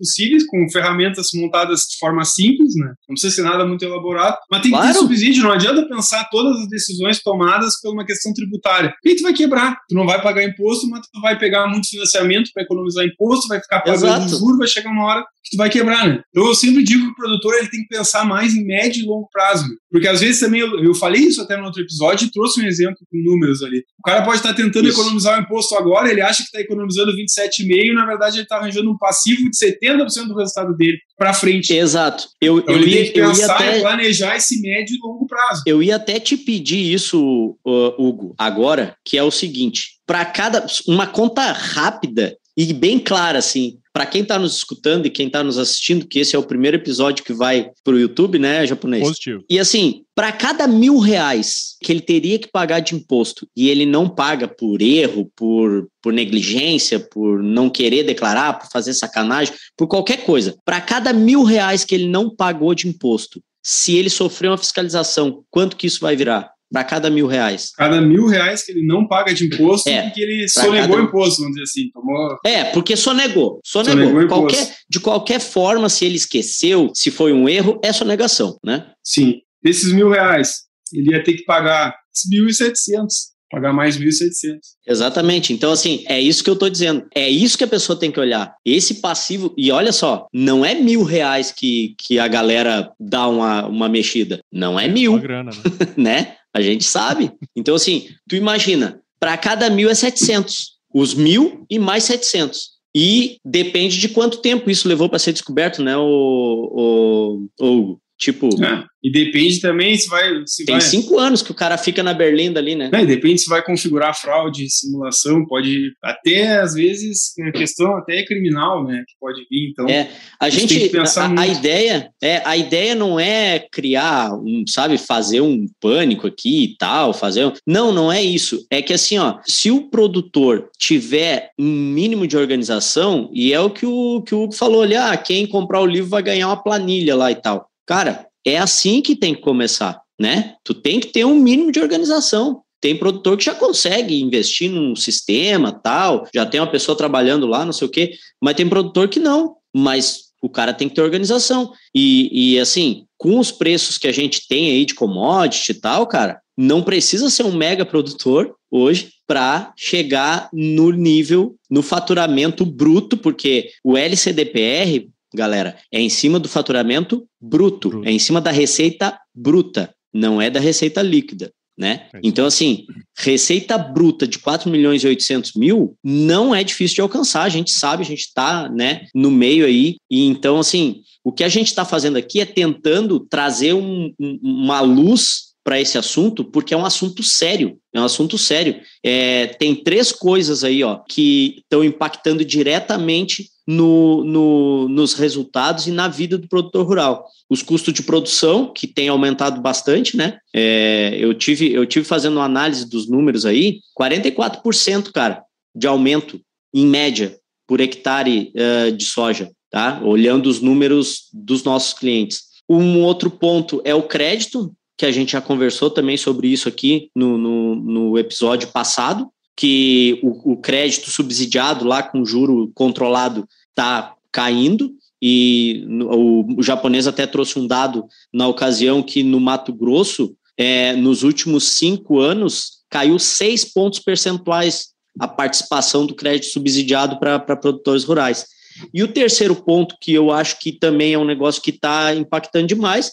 com ferramentas montadas de forma simples, né? Não precisa ser nada muito elaborado, mas tem que claro. ter subsídio. Não adianta pensar todas as decisões tomadas por uma questão tributária. E tu vai quebrar. Tu não vai pagar imposto, mas tu vai pegar muito financiamento para economizar imposto, vai ficar pagando juros, vai chegar uma hora que tu vai quebrar, né? Então eu sempre digo que o produtor ele tem que pensar mais em médio e longo prazo, né? porque às vezes também eu, eu, falei isso até no outro episódio e trouxe um exemplo com números ali. O cara pode estar tentando isso. economizar o imposto agora, ele acha que está economizando 27,5 e na verdade ele está arranjando um passivo de 70% do resultado dele para frente. Exato. Eu, então, eu ele ia, que pensar até, e planejar esse médio e longo prazo. Eu ia até te pedir isso, Hugo, agora, que é o seguinte: para cada uma conta rápida e bem clara, assim, para quem está nos escutando e quem está nos assistindo, que esse é o primeiro episódio que vai para o YouTube, né, japonês? Positivo. E assim, para cada mil reais que ele teria que pagar de imposto e ele não paga por erro, por, por negligência, por não querer declarar, por fazer sacanagem, por qualquer coisa, para cada mil reais que ele não pagou de imposto, se ele sofrer uma fiscalização, quanto que isso vai virar? Para cada mil reais. Cada mil reais que ele não paga de imposto é, porque ele sonegou cada... imposto, vamos dizer assim. Tomou... É, porque sonegou. Sonegou. sonegou qualquer, de qualquer forma, se ele esqueceu, se foi um erro, é sonegação, né? Sim. Desses mil reais, ele ia ter que pagar 1.700 pagar mais 1.700. Exatamente. Então, assim, é isso que eu estou dizendo. É isso que a pessoa tem que olhar. Esse passivo, e olha só, não é mil reais que, que a galera dá uma, uma mexida. Não é, é mil. Grana, né? né? A gente sabe. Então, assim, tu imagina, para cada mil é 700. Os mil e mais 700. E depende de quanto tempo isso levou para ser descoberto, né, o, o, o Tipo. É. E depende também se vai. Se tem vai... cinco anos que o cara fica na Berlinda ali, né? É, depende se vai configurar fraude, simulação, pode até às vezes a questão até é criminal, né? Que pode vir. Então, é, a, a gente a, a, ideia é a ideia não é criar um, sabe, fazer um pânico aqui e tal, fazer. Não, não é isso. É que assim, ó, se o produtor tiver um mínimo de organização e é o que o que o Hugo falou ali, ah, quem comprar o livro vai ganhar uma planilha lá e tal. Cara, é assim que tem que começar, né? Tu tem que ter um mínimo de organização. Tem produtor que já consegue investir num sistema, tal, já tem uma pessoa trabalhando lá, não sei o quê, mas tem produtor que não. Mas o cara tem que ter organização. E, e assim, com os preços que a gente tem aí de commodity e tal, cara, não precisa ser um mega produtor hoje para chegar no nível, no faturamento bruto, porque o LCDPR, galera, é em cima do faturamento bruto, bruto. é em cima da receita bruta, não é da receita líquida. Né? É então, assim, receita bruta de 4 milhões e 800 mil não é difícil de alcançar, a gente sabe, a gente está né, no meio aí, e então, assim, o que a gente está fazendo aqui é tentando trazer um, um, uma luz para esse assunto, porque é um assunto sério. É um assunto sério. É, tem três coisas aí ó, que estão impactando diretamente no, no, nos resultados e na vida do produtor rural. Os custos de produção, que tem aumentado bastante, né? É, eu, tive, eu tive fazendo uma análise dos números aí, 44%, cara, de aumento, em média, por hectare uh, de soja, tá? Olhando os números dos nossos clientes. Um outro ponto é o crédito, que a gente já conversou também sobre isso aqui no, no, no episódio passado, que o, o, crédito subsidiado lá com juro controlado está caindo, e o, o, japonês até trouxe um dado na ocasião que no Mato Grosso, é, nos últimos cinco anos, caiu seis pontos percentuais a participação do crédito subsidiado para produtores rurais. E o terceiro ponto, que eu acho que também é um negócio que está impactando demais,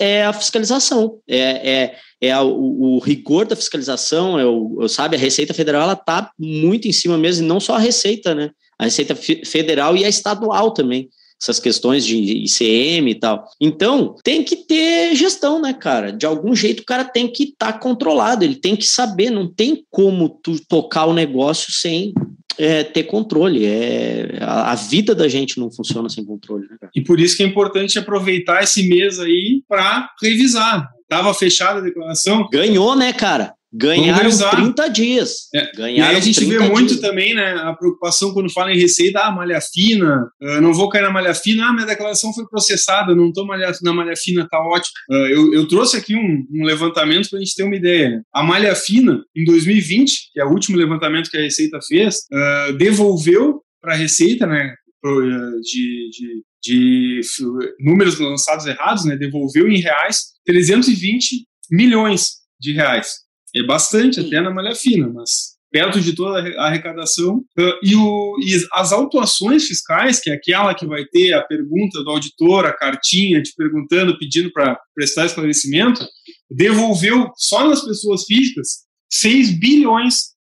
é a fiscalização, é, é, é a, o, o, rigor da fiscalização, é o, sabe, a Receita Federal ela está muito em cima mesmo, e não só a Receita, né? A Receita Federal e a estadual também, essas questões de ICM e tal. Então, tem que ter gestão, né, cara? De algum jeito o cara tem que estar tá controlado, ele tem que saber, não tem como tu tocar o negócio sem é, ter controle. É, a, a, vida da gente não funciona sem controle. Né, e por isso que é importante aproveitar esse mês aí para revisar. Tava fechada a declaração. Ganhou, né, cara? Ganharam 30 dias. É. Ganharam e a gente vê muito dias. também, né, a preocupação quando fala em receita, ah, malha fina, uh, não vou cair na malha fina, ah, minha declaração foi processada, não estou na malha fina, tá ótimo. Uh, eu, eu, trouxe aqui um, um levantamento para a gente ter uma ideia. Né? A malha fina, em 2020, que é o último levantamento que a Receita fez, uh, devolveu para a Receita, né, de, de, de números lançados errados, né, devolveu em reais 320 milhões de reais. É bastante, Sim. até na malha fina, mas perto de toda a arrecadação. E, o, e, as autuações fiscais, que é aquela que vai ter a pergunta do auditor, a cartinha te perguntando, pedindo para prestar esclarecimento, devolveu só nas pessoas físicas 6 bilhões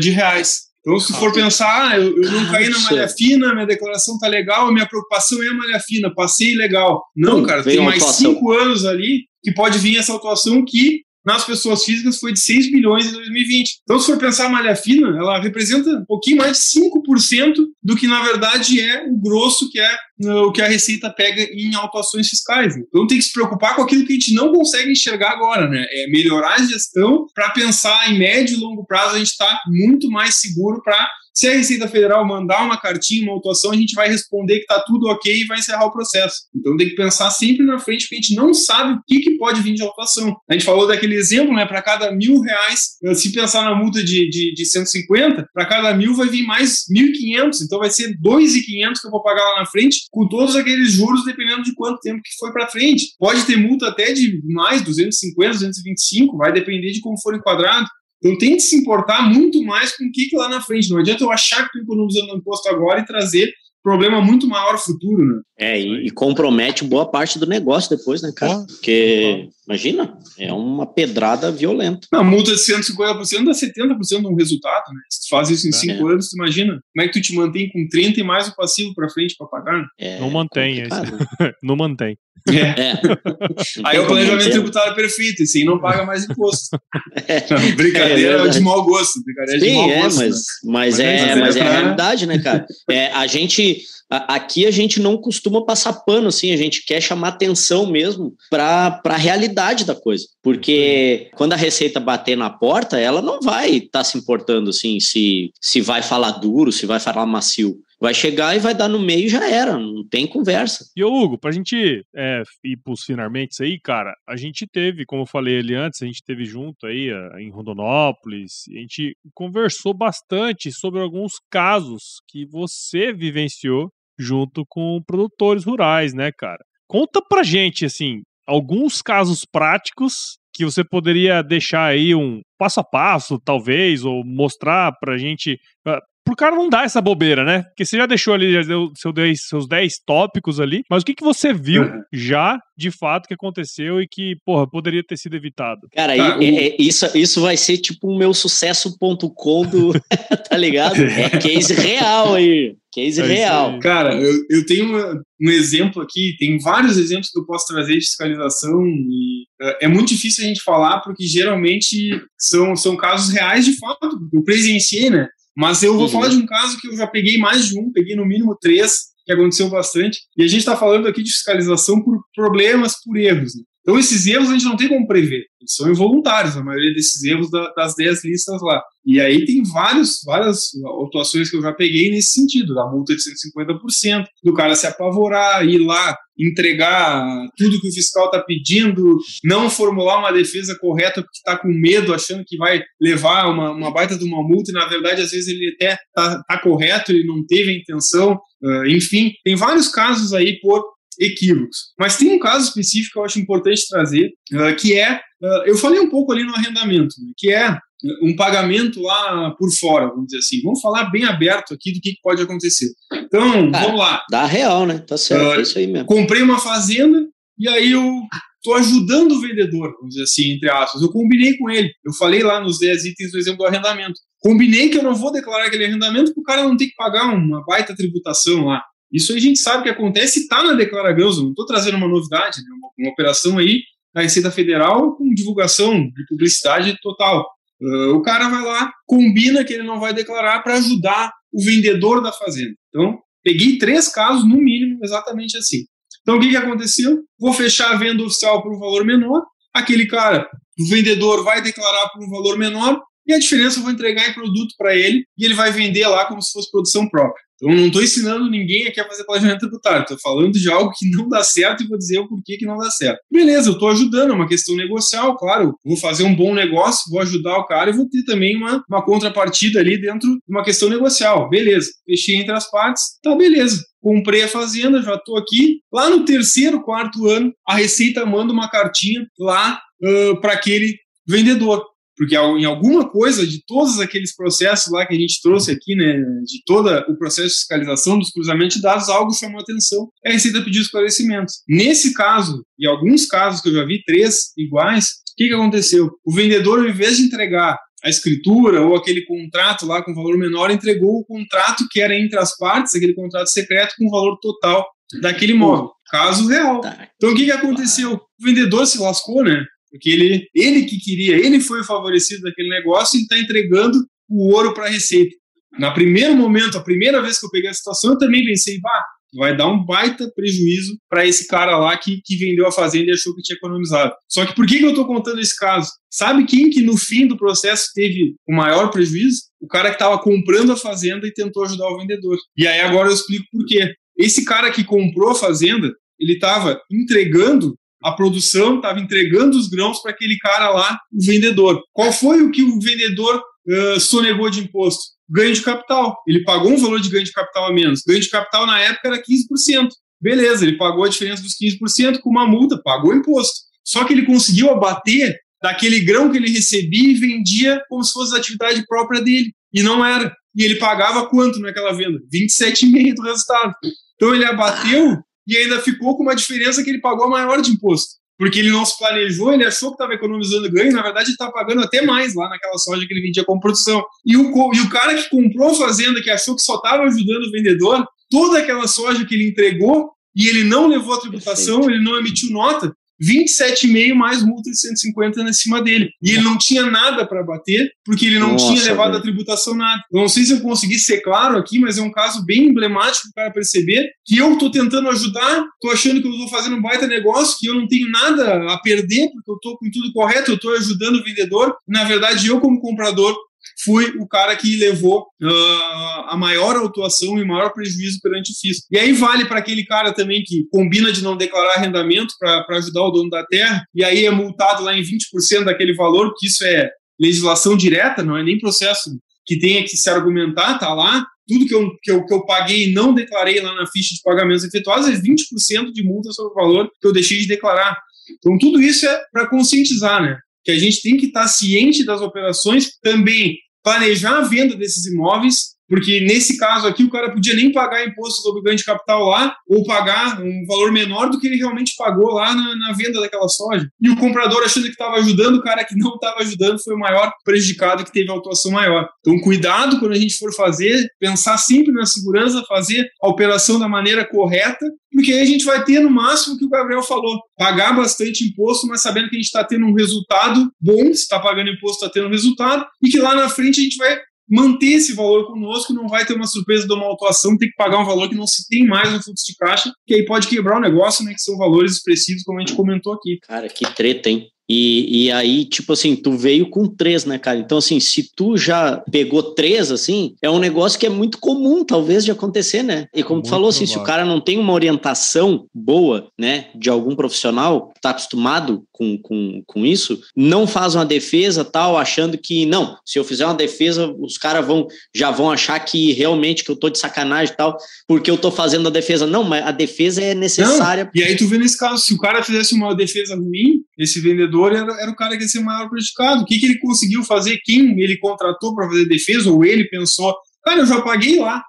de reais. Então, se for pensar, ah, eu, eu não caí na malha fina, minha declaração tá legal, a minha preocupação é a malha fina, passei legal. Não, cara, tem mais cinco anos ali que pode vir essa autuação que nas pessoas físicas foi de 6 bilhões em 2020. Então, se for pensar a malha fina, ela representa um pouquinho mais de 5% do que, na verdade, é o grosso que é né, o que a Receita pega em autuações fiscais. Então, tem que se preocupar com aquilo que a gente não consegue enxergar agora, né? É melhorar a gestão para pensar em médio e longo prazo a gente está muito mais seguro para se a Receita Federal mandar uma cartinha, uma autuação, a gente vai responder que está tudo ok e vai encerrar o processo. Então tem que pensar sempre na frente, porque a gente não sabe o que, que pode vir de autuação. A gente falou daquele exemplo, né? Para cada mil reais, eh, se pensar na multa de, de, de 150, para cada mil vai vir mais 1.500. Então vai ser 2.500 que eu vou pagar lá na frente, com todos aqueles juros, dependendo de quanto tempo que foi para frente. Pode ter multa até de mais 250, 225, vai depender de como for enquadrado. Então tem que se importar muito mais com o que, que lá na frente. Não adianta eu achar que estou economizando imposto agora e trazer problema muito maior futuro, né? É, e, e, compromete boa parte do negócio depois, né, cara? Porque Imagina, é uma pedrada violenta. Não, multa de 150% dá 70% do resultado, né? Se tu faz isso em 5 É. anos, tu imagina como é que tu te mantém com 30 e mais o passivo pra frente pra pagar? né? É Não mantém complicado. Não mantém. É. É. Aí é o planejamento tributário. tributário perfeito, esse aí não paga mais imposto. É Brincadeira verdade. de mau gosto, brincadeira de Sim, mau é, gosto. mas, né? mas, Mas é, é mas é a pra- realidade, né, cara? É, a gente, aqui a gente não costuma passar pano, assim, a gente quer chamar atenção mesmo para a realidade da coisa. Porque quando a Receita bater na porta, ela não vai estar se importando, assim, se, se vai falar duro, se vai falar macio. Vai chegar e vai dar no meio e já era, não tem conversa. E ô Hugo, pra gente é, ir pros finalmente aí, cara, a gente teve, como eu falei ali antes, a gente teve junto aí em Rondonópolis, a gente conversou bastante sobre alguns casos que você vivenciou junto com produtores rurais, né, cara? Conta pra gente, assim, alguns casos práticos que você poderia deixar aí um passo a passo, talvez, ou mostrar pra gente. ah, Pro cara não dar essa bobeira, né? Porque você já deixou ali, já deu seu 10 seus 10 tópicos ali, mas o que, que você viu Uhum. já, de fato, que aconteceu e que, porra, poderia ter sido evitado? Cara, Tá, e- o- é- isso, isso vai ser tipo o meu sucesso.com do. tá ligado? É case real aí. Case É real. aí. Cara, eu, eu tenho uma- um exemplo aqui, tem vários exemplos que eu posso trazer de fiscalização e é, é muito difícil a gente falar porque geralmente são, são casos reais de fato, eu presenciei, né? Mas eu vou Uhum. falar de um caso que eu já peguei mais de um, peguei no mínimo três, que aconteceu bastante, e a gente está falando aqui de fiscalização por problemas, por erros. né? Então, esses erros a gente não tem como prever, eles são involuntários, a maioria desses erros da- das 10 listas lá. E aí tem vários, várias autuações que eu já peguei nesse sentido, da multa de 150%, do cara se apavorar, ir lá, entregar tudo que o fiscal está pedindo, não formular uma defesa correta porque está com medo, achando que vai levar uma, uma baita de uma multa, e na verdade, às vezes, ele até está tá correto, ele não teve a intenção, ah, enfim, tem vários casos aí por equívocos. Mas tem um caso específico que eu acho importante trazer, ah, que é, ah, eu falei um pouco ali no arrendamento, né, que é um pagamento lá por fora, vamos dizer assim. Vamos falar bem aberto aqui do que, pode acontecer. Então, Ah. vamos lá. Dá real, né? Tá certo, Ah, é isso aí mesmo. Comprei uma fazenda e aí eu tô ajudando o vendedor, vamos dizer assim, entre aspas. Eu combinei com ele. Eu falei lá nos 10 itens do exemplo do arrendamento. Combinei que eu não vou declarar aquele arrendamento para o cara não ter que pagar uma baita tributação lá. Isso a gente sabe que acontece e está na Declara não estou trazendo uma novidade, né? uma, uma operação aí da Receita Federal com divulgação de publicidade total. Uh, o cara vai lá, combina que ele não vai declarar para ajudar o vendedor da fazenda. Então, peguei três casos, no mínimo, exatamente assim. Então, o que, que aconteceu? Vou fechar a venda oficial por um valor menor. Aquele cara, o vendedor, vai declarar por um valor menor e a diferença eu vou entregar em produto para ele e ele vai vender lá como se fosse produção própria. Então, não estou ensinando ninguém aqui a fazer planejamento tributário. Estou falando de algo que não dá certo e vou dizer o porquê que não dá certo. Beleza, eu estou ajudando, é uma questão negocial, claro. Vou fazer um bom negócio, vou ajudar o cara e vou ter também uma, uma contrapartida ali dentro de uma questão negocial. Beleza, fechei entre as partes, tá beleza. Comprei a fazenda, já estou aqui. Lá no terceiro, quarto ano, a Receita manda uma cartinha lá uh, para aquele vendedor porque em alguma coisa de todos aqueles processos lá que a gente trouxe aqui, né, de todo o processo de fiscalização dos cruzamentos de dados, algo chamou atenção. É a Receita pediu esclarecimentos. Nesse caso, e alguns casos que eu já vi, três iguais, o que, que aconteceu? O vendedor, ao invés de entregar a escritura ou aquele contrato lá com valor menor, entregou o contrato que era entre as partes, aquele contrato secreto com o valor total daquele imóvel. Caso real. Então, o que, que aconteceu? O vendedor se lascou, né? Porque ele, ele que queria, ele foi o favorecido daquele negócio e está entregando o ouro para a Receita. Na primeiro momento, a primeira vez que eu peguei a situação, eu também pensei, vá, vai dar um baita prejuízo para esse cara lá que, que vendeu a fazenda e achou que tinha economizado. Só que por que, que eu estou contando esse caso? Sabe quem que no fim do processo teve o maior prejuízo? O cara que estava comprando a fazenda e tentou ajudar o vendedor. E aí agora eu explico por quê. Esse cara que comprou a fazenda, ele estava entregando a produção, estava entregando os grãos para aquele cara lá, o vendedor. Qual foi o que o vendedor uh, sonegou de imposto? Ganho de capital. Ele pagou um valor de ganho de capital a menos. Ganho de capital na época era 15%. Beleza, ele pagou a diferença dos 15% com uma multa, pagou imposto. Só que ele conseguiu abater daquele grão que ele recebia e vendia como se fosse atividade própria dele. E não era. E ele pagava quanto naquela venda? 27,5% do resultado. Então ele abateu e ainda ficou com uma diferença que ele pagou a maior de imposto. porque ele não se planejou, ele achou que estava economizando ganho, na verdade ele está pagando até mais lá naquela soja que ele vendia como produção. E o, e o cara que comprou a fazenda, que achou que só estava ajudando o vendedor, toda aquela soja que ele entregou e ele não levou a tributação, Perfeito. ele não emitiu nota, 27,5 mais multa de 150 em cima dele. E ele não tinha nada para bater, porque ele não Nossa, tinha levado a tributação nada. Eu não sei se eu consegui ser claro aqui, mas é um caso bem emblemático para o cara perceber que eu estou tentando ajudar, estou achando que eu estou fazendo um baita negócio, que eu não tenho nada a perder, porque eu estou com tudo correto, eu estou ajudando o vendedor. Na verdade, eu, como comprador, fui o cara que levou uh, a maior autuação e maior prejuízo perante o fisco. E aí vale para aquele cara também que combina de não declarar arrendamento para ajudar o dono da terra, e aí é multado lá em 20% daquele valor, porque isso é legislação direta, não é nem processo que tenha que se argumentar, tá lá. Tudo que eu, que eu, que eu paguei e não declarei lá na ficha de pagamentos efetuados é 20% de multa sobre o valor que eu deixei de declarar. Então, tudo isso é para conscientizar, né? Que a gente tem que estar ciente das operações, também planejar a venda desses imóveis, porque nesse caso aqui o cara podia nem pagar imposto sobre ganho de capital lá, ou pagar um valor menor do que ele realmente pagou lá na, na venda daquela soja. E o comprador achando que estava ajudando, o cara que não estava ajudando foi o maior prejudicado que teve a autuação maior. Então, cuidado quando a gente for fazer, pensar sempre na segurança, fazer a operação da maneira correta porque aí a gente vai ter no máximo o que o Gabriel falou, pagar bastante imposto, mas sabendo que a gente está tendo um resultado bom, se está pagando imposto, está tendo um resultado, e que lá na frente a gente vai manter esse valor conosco, não vai ter uma surpresa de uma autuação, ter que pagar um valor que não se tem mais no fluxo de caixa, que aí pode quebrar o negócio, né, que são valores expressivos, como a gente comentou aqui. Cara, que treta, hein? E, e aí, tipo assim, tu veio com três, né, cara? Então, assim, se tu já pegou três, assim, é um negócio que é muito comum, talvez, de acontecer, né? E como muito tu falou, assim, se o cara não tem uma orientação boa, né, de algum profissional, tá acostumado com, com, com isso, não faz uma defesa, tal, achando que, não, se eu fizer uma defesa, os caras vão, já vão achar que realmente que eu tô de sacanagem e tal, porque eu tô fazendo a defesa. Não, mas a defesa é necessária. Não. E aí tu vê nesse caso, se o cara fizesse uma defesa ruim, esse vendedor era, era o cara que ia ser maior prejudicado. O que, que ele conseguiu fazer? Quem ele contratou para fazer defesa? Ou ele pensou, cara, eu já paguei lá,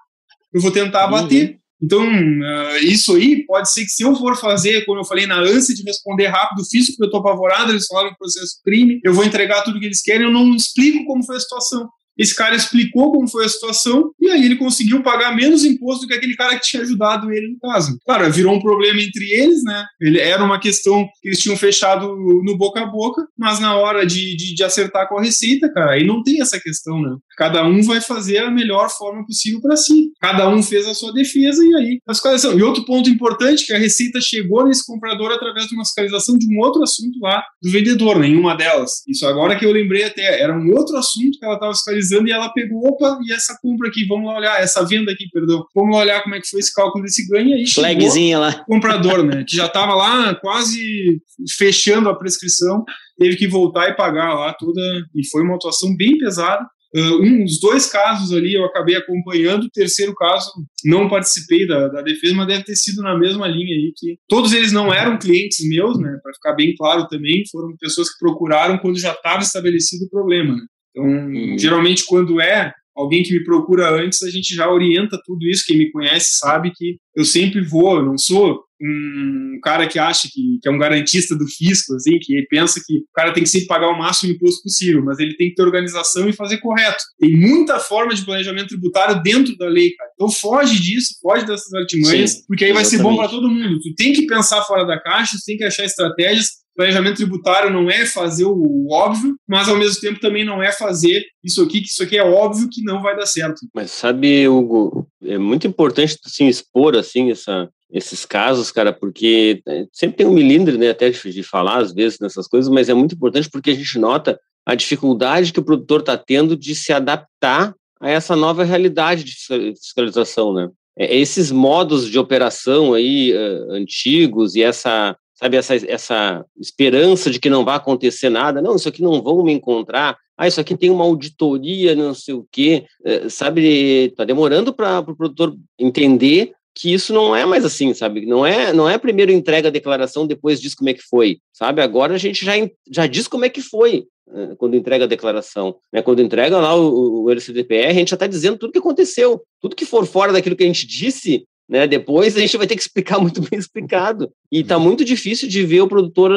eu vou tentar uhum. bater. Então, uh, isso aí pode ser que se eu for fazer, como eu falei, na ânsia de responder rápido, fiz porque eu estou apavorado, eles falaram que processo crime, eu vou entregar tudo que eles querem, eu não explico como foi a situação. Esse cara explicou como foi a situação e aí ele conseguiu pagar menos imposto do que aquele cara que tinha ajudado ele no caso. Claro, virou um problema entre eles, né? Ele, era uma questão que eles tinham fechado no boca a boca, mas na hora de, de, de acertar com a receita, cara, aí não tem essa questão, né? Cada um vai fazer a melhor forma possível para si. Cada um fez a sua defesa e aí a fiscalização. E outro ponto importante que a receita chegou nesse comprador através de uma fiscalização de um outro assunto lá do vendedor, nenhuma delas. Isso agora que eu lembrei até, era um outro assunto que ela estava fiscalizando analisando e ela pegou, opa, e essa compra aqui, vamos lá olhar, essa venda aqui, perdão, vamos lá olhar como é que foi esse cálculo desse ganho, e aí Flagzinha lá. comprador, né, que já estava lá quase fechando a prescrição, teve que voltar e pagar lá toda, e foi uma atuação bem pesada, Uh, um, os dois casos ali eu acabei acompanhando, o terceiro caso não participei da, da, defesa, mas deve ter sido na mesma linha aí, que todos eles não eram clientes meus, né, para ficar bem claro também, foram pessoas que procuraram quando já estava estabelecido o problema, né. Então, uhum. geralmente, quando é alguém que me procura antes, a gente já orienta tudo isso. Quem me conhece sabe que eu sempre vou, eu não sou um cara que acha que, que, é um garantista do fisco, assim, que pensa que o cara tem que sempre pagar o máximo imposto possível, mas ele tem que ter organização e fazer correto. Tem muita forma de planejamento tributário dentro da lei, cara. Então foge disso, foge dessas artimanhas, Sim, porque aí exatamente. vai ser bom para todo mundo. Tu tem que pensar fora da caixa, tu tem que achar estratégias planejamento tributário não é fazer o óbvio, mas ao mesmo tempo também não é fazer isso aqui, que isso aqui é óbvio que não vai dar certo. Mas sabe, Hugo, é muito importante assim, expor assim essa, esses casos, cara, porque é, sempre tem um milindre, né, até de falar às vezes nessas coisas, mas é muito importante porque a gente nota a dificuldade que o produtor está tendo de se adaptar a essa nova realidade de fiscalização, né? É, esses modos de operação aí uh, antigos e essa sabe, essa, essa esperança de que não vai acontecer nada, não, isso aqui não vão me encontrar, ah, isso aqui tem uma auditoria, não sei o quê, é, sabe, está demorando para o pro produtor entender que isso não é mais assim, sabe? Não é, não é primeiro entrega a declaração, depois diz como é que foi, sabe? Agora a gente já, já diz como é que foi é, quando entrega a declaração. Né? Quando entrega lá o, o LCDPR, a gente já está dizendo tudo que aconteceu. Tudo que for fora daquilo que a gente disse, né? Depois a gente vai ter que explicar muito bem explicado. E tá muito difícil de ver o produtor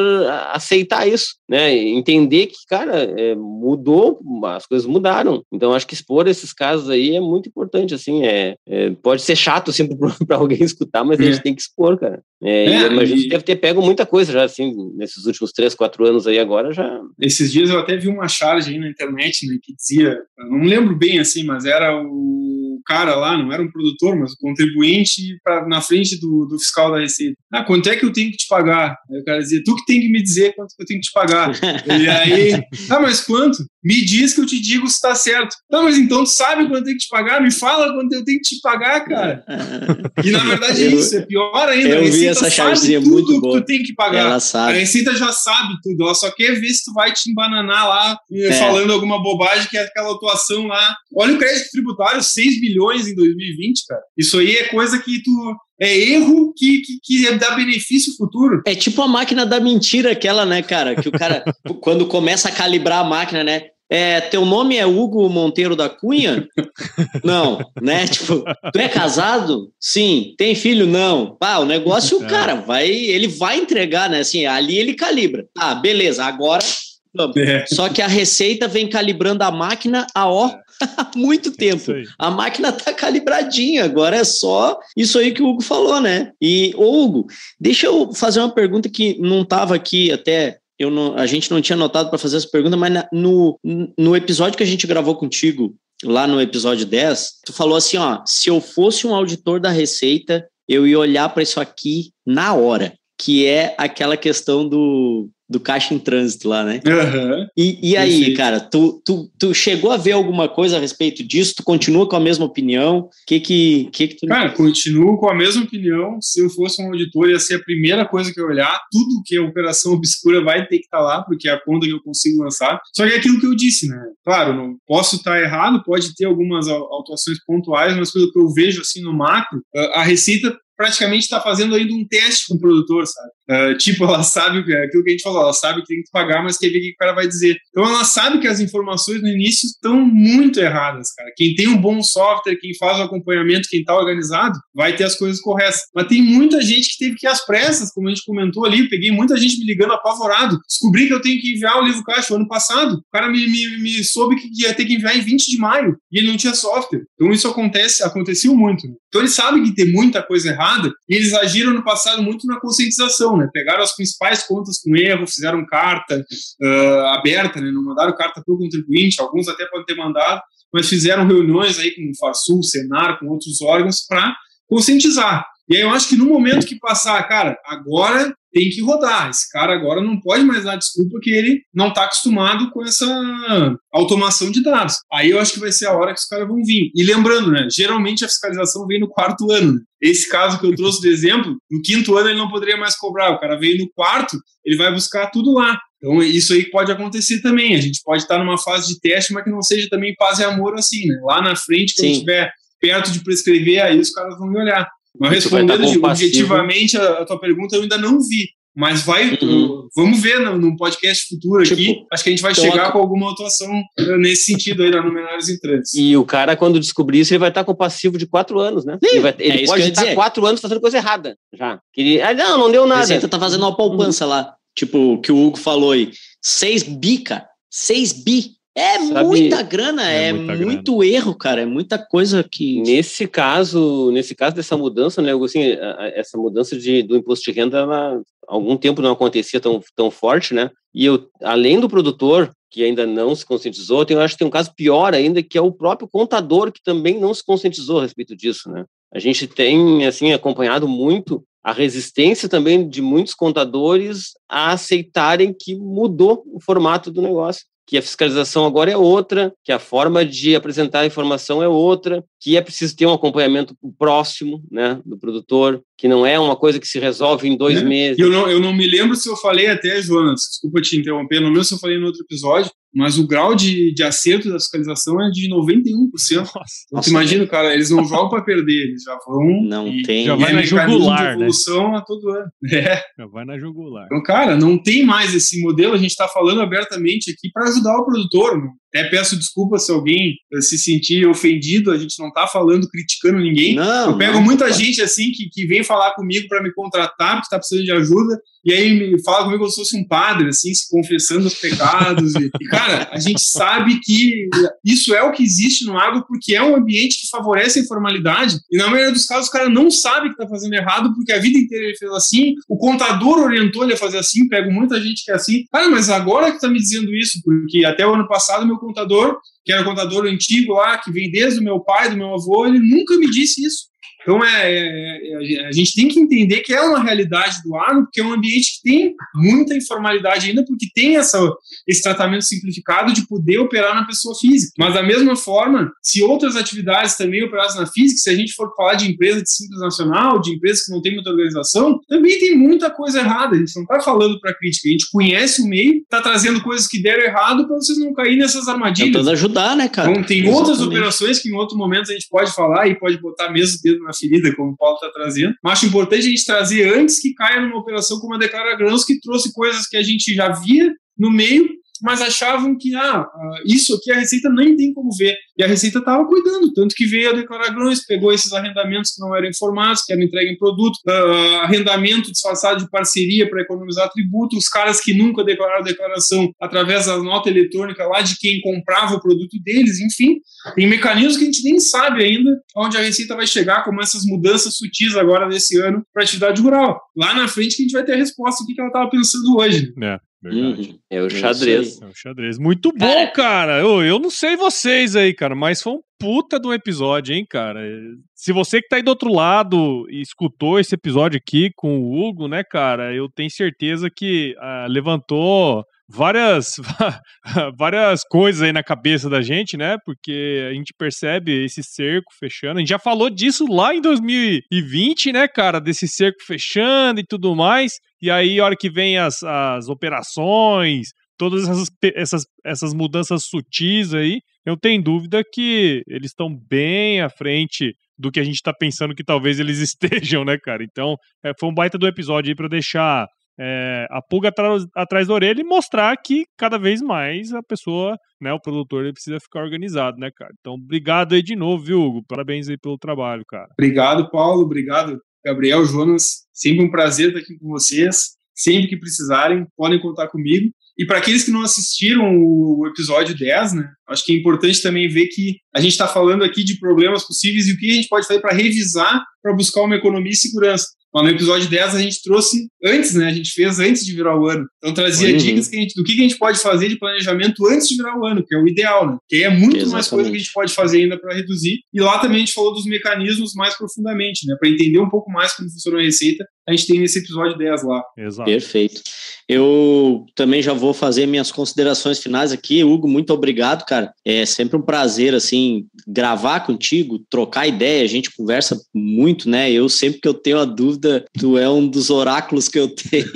aceitar isso, né? Entender que, cara, é, mudou, as coisas mudaram. Então, acho que expor esses casos aí é muito importante, assim, é, é pode ser chato, assim, para alguém escutar, mas a gente é. tem que expor, cara. É, é, a gente deve ter pego muita coisa já, assim, nesses últimos três, quatro anos aí agora já. Esses dias eu até vi uma charge aí na internet, né, que dizia, não lembro bem assim, mas era o cara lá, não era um produtor, mas o contribuinte pra, na frente do, do fiscal da Receita. Ah, quanto é que eu tenho que te pagar? Aí o cara dizia, tu que tem que me dizer quanto eu tenho que te pagar. e aí, ah, mas quanto? Me diz que eu te digo se tá certo. Não, mas então tu sabe quanto tem que te pagar? Me fala quanto eu tenho que te pagar, cara. E na verdade é isso, é pior ainda. Eu vi essa chargezinha muito boa. que tu tem que pagar. Ela sabe. A Receita já sabe tudo, ela só quer ver se tu vai te embananar lá é. falando alguma bobagem que é aquela atuação lá. Olha o crédito tributário, 6 bilhões em 2020, cara. Isso aí é coisa que tu é erro que, que, que dá benefício futuro. É tipo a máquina da mentira, aquela, né, cara? Que o cara, quando começa a calibrar a máquina, né? É, teu nome é Hugo Monteiro da Cunha? Não, né? Tipo, tu é casado? Sim. Tem filho? Não. Pá, o negócio, o é. cara vai, ele vai entregar, né? Assim, ali ele calibra. Ah, beleza, agora é. Só que a Receita vem calibrando a máquina a ó é. há muito tempo. A máquina tá calibradinha, agora é só isso aí que o Hugo falou, né? E, ô Hugo, deixa eu fazer uma pergunta que não estava aqui até eu não, a gente não tinha notado para fazer essa pergunta, mas na, no, no episódio que a gente gravou contigo, lá no episódio 10, tu falou assim, ó, se eu fosse um auditor da Receita, eu ia olhar para isso aqui na hora, que é aquela questão do do caixa em trânsito lá, né? Uhum. E, e aí, cara, tu, tu, tu chegou a ver alguma coisa a respeito disso? Tu continua com a mesma opinião? Que que, que, que tu... Cara, continuo com a mesma opinião. Se eu fosse um auditor, ia ser a primeira coisa que eu olhar. Tudo que é operação obscura vai ter que estar tá lá, porque é a conta que eu consigo lançar. Só que é aquilo que eu disse, né? Claro, não posso estar errado, pode ter algumas autuações pontuais, mas pelo que eu vejo assim no macro, a Receita praticamente está fazendo ainda um teste com o produtor, sabe? Uh, tipo, ela sabe aquilo que a gente falou, ela sabe que tem que pagar, mas quer ver o que o cara vai dizer. Então ela sabe que as informações no início estão muito erradas, cara. Quem tem um bom software, quem faz o acompanhamento, quem está organizado, vai ter as coisas corretas. Mas tem muita gente que teve que ir às pressas, como a gente comentou ali, peguei muita gente me ligando apavorado. Descobri que eu tenho que enviar o livro caixa ano passado. O cara me, me, me soube que ia ter que enviar em 20 de maio e ele não tinha software. Então isso acontece, aconteceu muito. Né? Então ele sabe que tem muita coisa errada e eles agiram no passado muito na conscientização, né? Pegaram as principais contas com erro, fizeram carta uh, aberta, né? Não mandaram carta para o contribuinte, alguns até podem ter mandado, mas fizeram reuniões aí com o Farsul, Senar, com outros órgãos para conscientizar. E aí eu acho que no momento que passar, cara, agora tem que rodar. Esse cara agora não pode mais dar desculpa que ele não está acostumado com essa automação de dados. Aí eu acho que vai ser a hora que os caras vão vir. E lembrando, né? Geralmente a fiscalização vem no quarto ano. Né? Esse caso que eu trouxe de exemplo, no quinto ano ele não poderia mais cobrar. O cara veio no quarto, ele vai buscar tudo lá. Então, isso aí pode acontecer também. A gente pode estar numa fase de teste, mas que não seja também paz e amor assim, né? Lá na frente, quando estiver perto de prescrever, aí os caras vão me olhar. Mas respondendo objetivamente a, a, tua pergunta, eu ainda não vi. Mas vai, uhum. vamos ver no, no, podcast futuro tipo, aqui. Acho que a gente vai então chegar com alguma atuação eh, nesse sentido aí no Menores em Trânsito. E o cara, quando descobrir isso, ele vai estar com passivo de quatro anos, né? Sim, ele, vai, ele é pode estar quatro anos fazendo coisa errada já. Ele, ah, não, não deu nada. Você tá fazendo uma poupança uhum. lá. Tipo, o que o Hugo falou aí. Seis bi, cara. Seis bi. É Sabe, muita grana, é, é muita muito grana. erro, cara, é muita coisa que. Nesse caso, nesse caso dessa mudança, né, assim, essa mudança de, do imposto de renda, ela, há algum tempo não acontecia tão, tão forte, né? E eu, além do produtor, que ainda não se conscientizou, tem, eu acho que tem um caso pior ainda, que é o próprio contador, que também não se conscientizou a respeito disso, né? A gente tem, assim, acompanhado muito a resistência também de muitos contadores a aceitarem que mudou o formato do negócio que a fiscalização agora é outra, que a forma de apresentar a informação é outra, que é preciso ter um acompanhamento próximo né, do produtor, que não é uma coisa que se resolve em dois é. meses. Eu não, eu não me lembro se eu falei até, Jonas, desculpa te interromper, não lembro se eu falei no outro episódio, mas o grau de, de acerto da fiscalização é de 91%. Nossa, então, imagina, cara, eles não jogam para perder, eles já vão. Não e, tem. Já vai na jugular, de evolução né? a todo ano. É. Já vai na jugular. Então, cara, não tem mais esse modelo, a gente está falando abertamente aqui para ajudar o produtor. Não Até peço desculpa se alguém se sentir ofendido, a gente não tá falando, criticando ninguém. Não, eu pego não, muita não. gente assim que, que vem falar comigo para me contratar, porque está precisando de ajuda, e aí me fala comigo como se fosse um padre, assim, se confessando os pecados. e, e, cara, a gente sabe que isso é o que existe no agro porque é um ambiente que favorece a informalidade, e na maioria dos casos o cara não sabe que está fazendo errado, porque a vida inteira ele fez assim, o contador orientou ele a fazer assim, pego muita gente que é assim, cara, mas agora que está me dizendo isso, porque até o ano passado meu contador, que era o contador antigo lá, que vem desde o meu pai, do meu avô, ele nunca me disse isso. Então, é, é, é, a gente tem que entender que é uma realidade do agro, porque é um ambiente que tem muita informalidade ainda, porque tem essa, esse tratamento simplificado de poder operar na pessoa física. Mas, da mesma forma, se outras atividades também operassem na física, se a gente for falar de empresa de simples nacional, de empresas que não têm muita organização, também tem muita coisa errada. A gente não está falando para crítica, a gente conhece o meio, está trazendo coisas que deram errado para vocês não caírem nessas armadilhas. Tentando ajudar, né, cara? Então, tem Exatamente. outras operações que em outro momento a gente pode falar e pode botar mesmo dedo na como o Paulo está trazendo. Mas acho importante a gente trazer antes que caia numa operação como a Declara Grãos, que trouxe coisas que a gente já via no meio mas achavam que ah, ah, isso aqui a Receita nem tem como ver. E a Receita estava cuidando, tanto que veio a declarar grãos, pegou esses arrendamentos que não eram informados, que eram entregue em produto, uh, arrendamento disfarçado de parceria para economizar tributo, os caras que nunca declararam a declaração através da nota eletrônica lá de quem comprava o produto deles, enfim, tem mecanismos que a gente nem sabe ainda onde a Receita vai chegar, como essas mudanças sutis agora nesse ano para atividade rural. Lá na frente que a gente vai ter a resposta do que ela estava pensando hoje. É. Uhum. É o xadrez. É o xadrez. Muito bom, cara. Eu, eu não sei vocês aí, cara, mas foi um puta do episódio, hein, cara. Se você que tá aí do outro lado e escutou esse episódio aqui com o Hugo, né, cara, eu tenho certeza que ah, levantou várias várias coisas aí na cabeça da gente, né? Porque a gente percebe esse cerco fechando. A gente já falou disso lá em 2020, né, cara? Desse cerco fechando e tudo mais. E aí, a hora que vem as, as operações, todas essas, essas, essas mudanças sutis aí, eu tenho dúvida que eles estão bem à frente do que a gente está pensando que talvez eles estejam, né, cara? Então, é, foi um baita do episódio aí para deixar é, a pulga atrás, da orelha e mostrar que cada vez mais a pessoa, né, o produtor, ele precisa ficar organizado, né, cara? Então, obrigado aí de novo, viu, Hugo? Parabéns aí pelo trabalho, cara. Obrigado, Paulo. Obrigado, Gabriel, Jonas. Sempre um prazer estar aqui com vocês. Sempre que precisarem, podem contar comigo. E para aqueles que não assistiram o episódio 10, né, acho que é importante também ver que a gente está falando aqui de problemas possíveis e o que a gente pode fazer para revisar, para buscar uma economia e segurança. Mas no episódio 10 a gente trouxe antes, né? A gente fez antes de virar o ano. Então trazia uhum. dicas que a gente, do que a gente pode fazer de planejamento antes de virar o ano, que é o ideal, né? Que é muito Exatamente. mais coisa que a gente pode fazer ainda para reduzir. E lá também a gente falou dos mecanismos mais profundamente, né? Para entender um pouco mais como funciona a receita, a gente tem nesse episódio 10 lá. Exato. Perfeito. Eu também já vou fazer minhas considerações finais aqui. Hugo, muito obrigado, cara. É sempre um prazer, assim, gravar contigo, trocar ideia. A gente conversa muito, né? Eu sempre que eu tenho a dúvida, tu é um dos oráculos que eu tenho.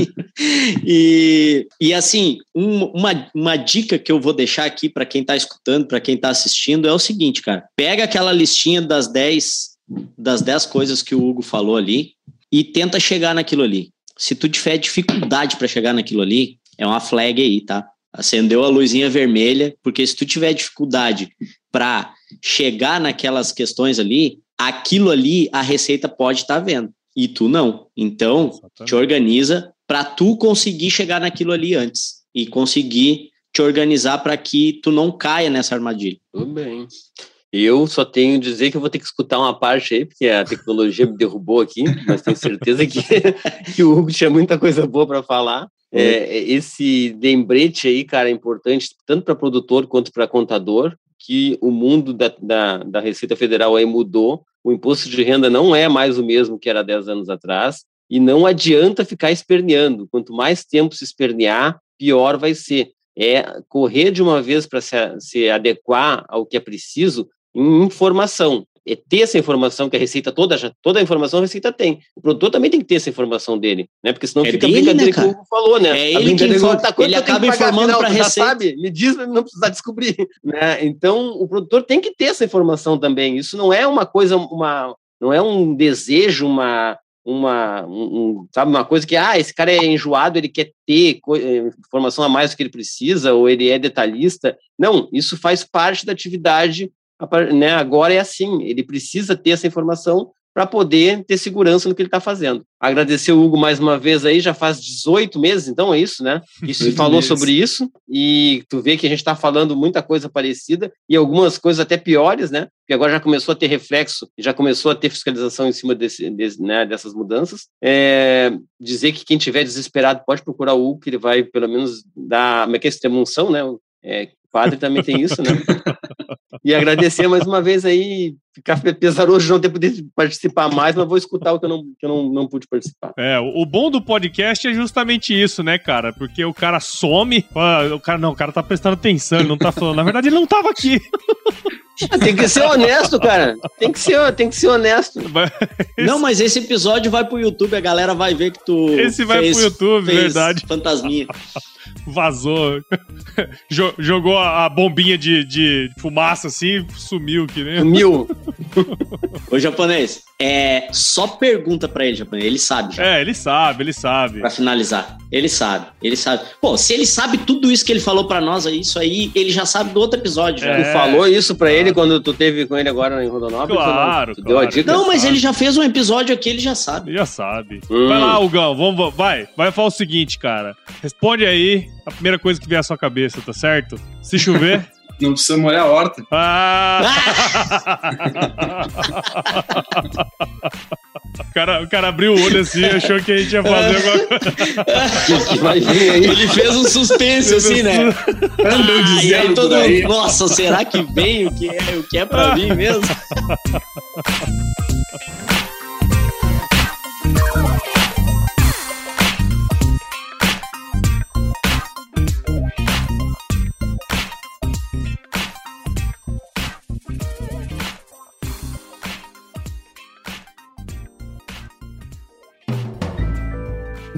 e, e assim, um, uma, uma dica que eu vou deixar aqui para quem está escutando, para quem está assistindo, é o seguinte, cara. Pega aquela listinha das 10 das 10 coisas que o Hugo falou ali e tenta chegar naquilo ali. Se tu tiver dificuldade para chegar naquilo ali, é uma flag aí, tá? Acendeu a luzinha vermelha, porque se tu tiver dificuldade para chegar naquelas questões ali, aquilo ali a receita pode estar tá vendo e tu não. Então, Exatamente. te organiza para tu conseguir chegar naquilo ali antes e conseguir te organizar para que tu não caia nessa armadilha. Tudo bem. Eu só tenho a dizer que eu vou ter que escutar uma parte aí, porque a tecnologia me derrubou aqui, mas tenho certeza que, que o Hugo tinha muita coisa boa para falar. É, esse lembrete aí, cara, é importante tanto para produtor quanto para contador, que o mundo da, da, da, Receita Federal aí mudou. O imposto de renda não é mais o mesmo que era 10 anos atrás, e não adianta ficar esperneando. Quanto mais tempo se espernear, pior vai ser. É correr de uma vez para se, se adequar ao que é preciso, informação. É ter essa informação que a Receita toda, já, toda a informação a Receita tem. O produtor também tem que ter essa informação dele, né? Porque senão é fica dele, brincadeira né, que o falou, né? É ele que informa, tá, ele acaba informando para a Receita. Sabe? Me diz para não precisar descobrir, né? Então, o produtor tem que ter essa informação também. Isso não é uma coisa, uma, não é um desejo, uma, uma, um, sabe, uma coisa que, ah, esse cara é enjoado, ele quer ter eh, informação a mais do que ele precisa, ou ele é detalhista. Não, isso faz parte da atividade, né, agora é assim, ele precisa ter essa informação para poder ter segurança no que ele está fazendo. Agradecer o Hugo mais uma vez aí, já faz 18 meses, então é isso, né? Isso falou sobre isso, e tu vê que a gente está falando muita coisa parecida, e algumas coisas até piores, né? Porque agora já começou a ter reflexo, já começou a ter fiscalização em cima desse, desse, né, dessas mudanças. É, dizer que quem tiver desesperado pode procurar o Hugo, que ele vai pelo menos dar, como é que é, extremunção, né? É, padre também tem isso, né? E agradecer mais uma vez aí, ficar pesaroso de não ter podido participar mais, mas vou escutar o que eu não, que eu não, não pude participar. É, o bom do podcast é justamente isso, né, cara? Porque o cara some, o cara não, o cara tá prestando atenção, ele não tá falando. Na verdade, ele não tava aqui. Tem que ser honesto, cara. Tem que ser, tem que ser honesto. Não, mas esse episódio vai pro YouTube, a galera vai ver que tu. Esse vai fez, pro YouTube, verdade. Fantasminha. Vazou. Jogou a bombinha de, de fumaça assim, sumiu que nem. Sumiu. Ô, japonês, é só pergunta para ele, japonês. Ele sabe. Já. É, ele sabe, ele sabe. Pra finalizar. Ele sabe, ele sabe. Pô, se ele sabe tudo isso que ele falou para nós, isso aí, ele já sabe do outro episódio. Já. É, tu falou isso para ele quando tu teve com ele agora em Rondonópolis? Claro, não? claro. Deu a dica? Não, mas sabe. ele já fez um episódio aqui, ele já sabe. Ele já sabe. Hum. Vai lá, Hugão, vamos, vai. Vai falar o seguinte, cara. Responde aí a primeira coisa que vier à sua cabeça, tá certo? Se chover. Não precisa molhar a horta. Ah! o, cara, o cara abriu o olho assim achou que a gente ia fazer alguma coisa. Ele fez um suspense assim, né? Andam ah, e aí todo mundo, nossa, será que vem o que é, o que é pra mim mesmo?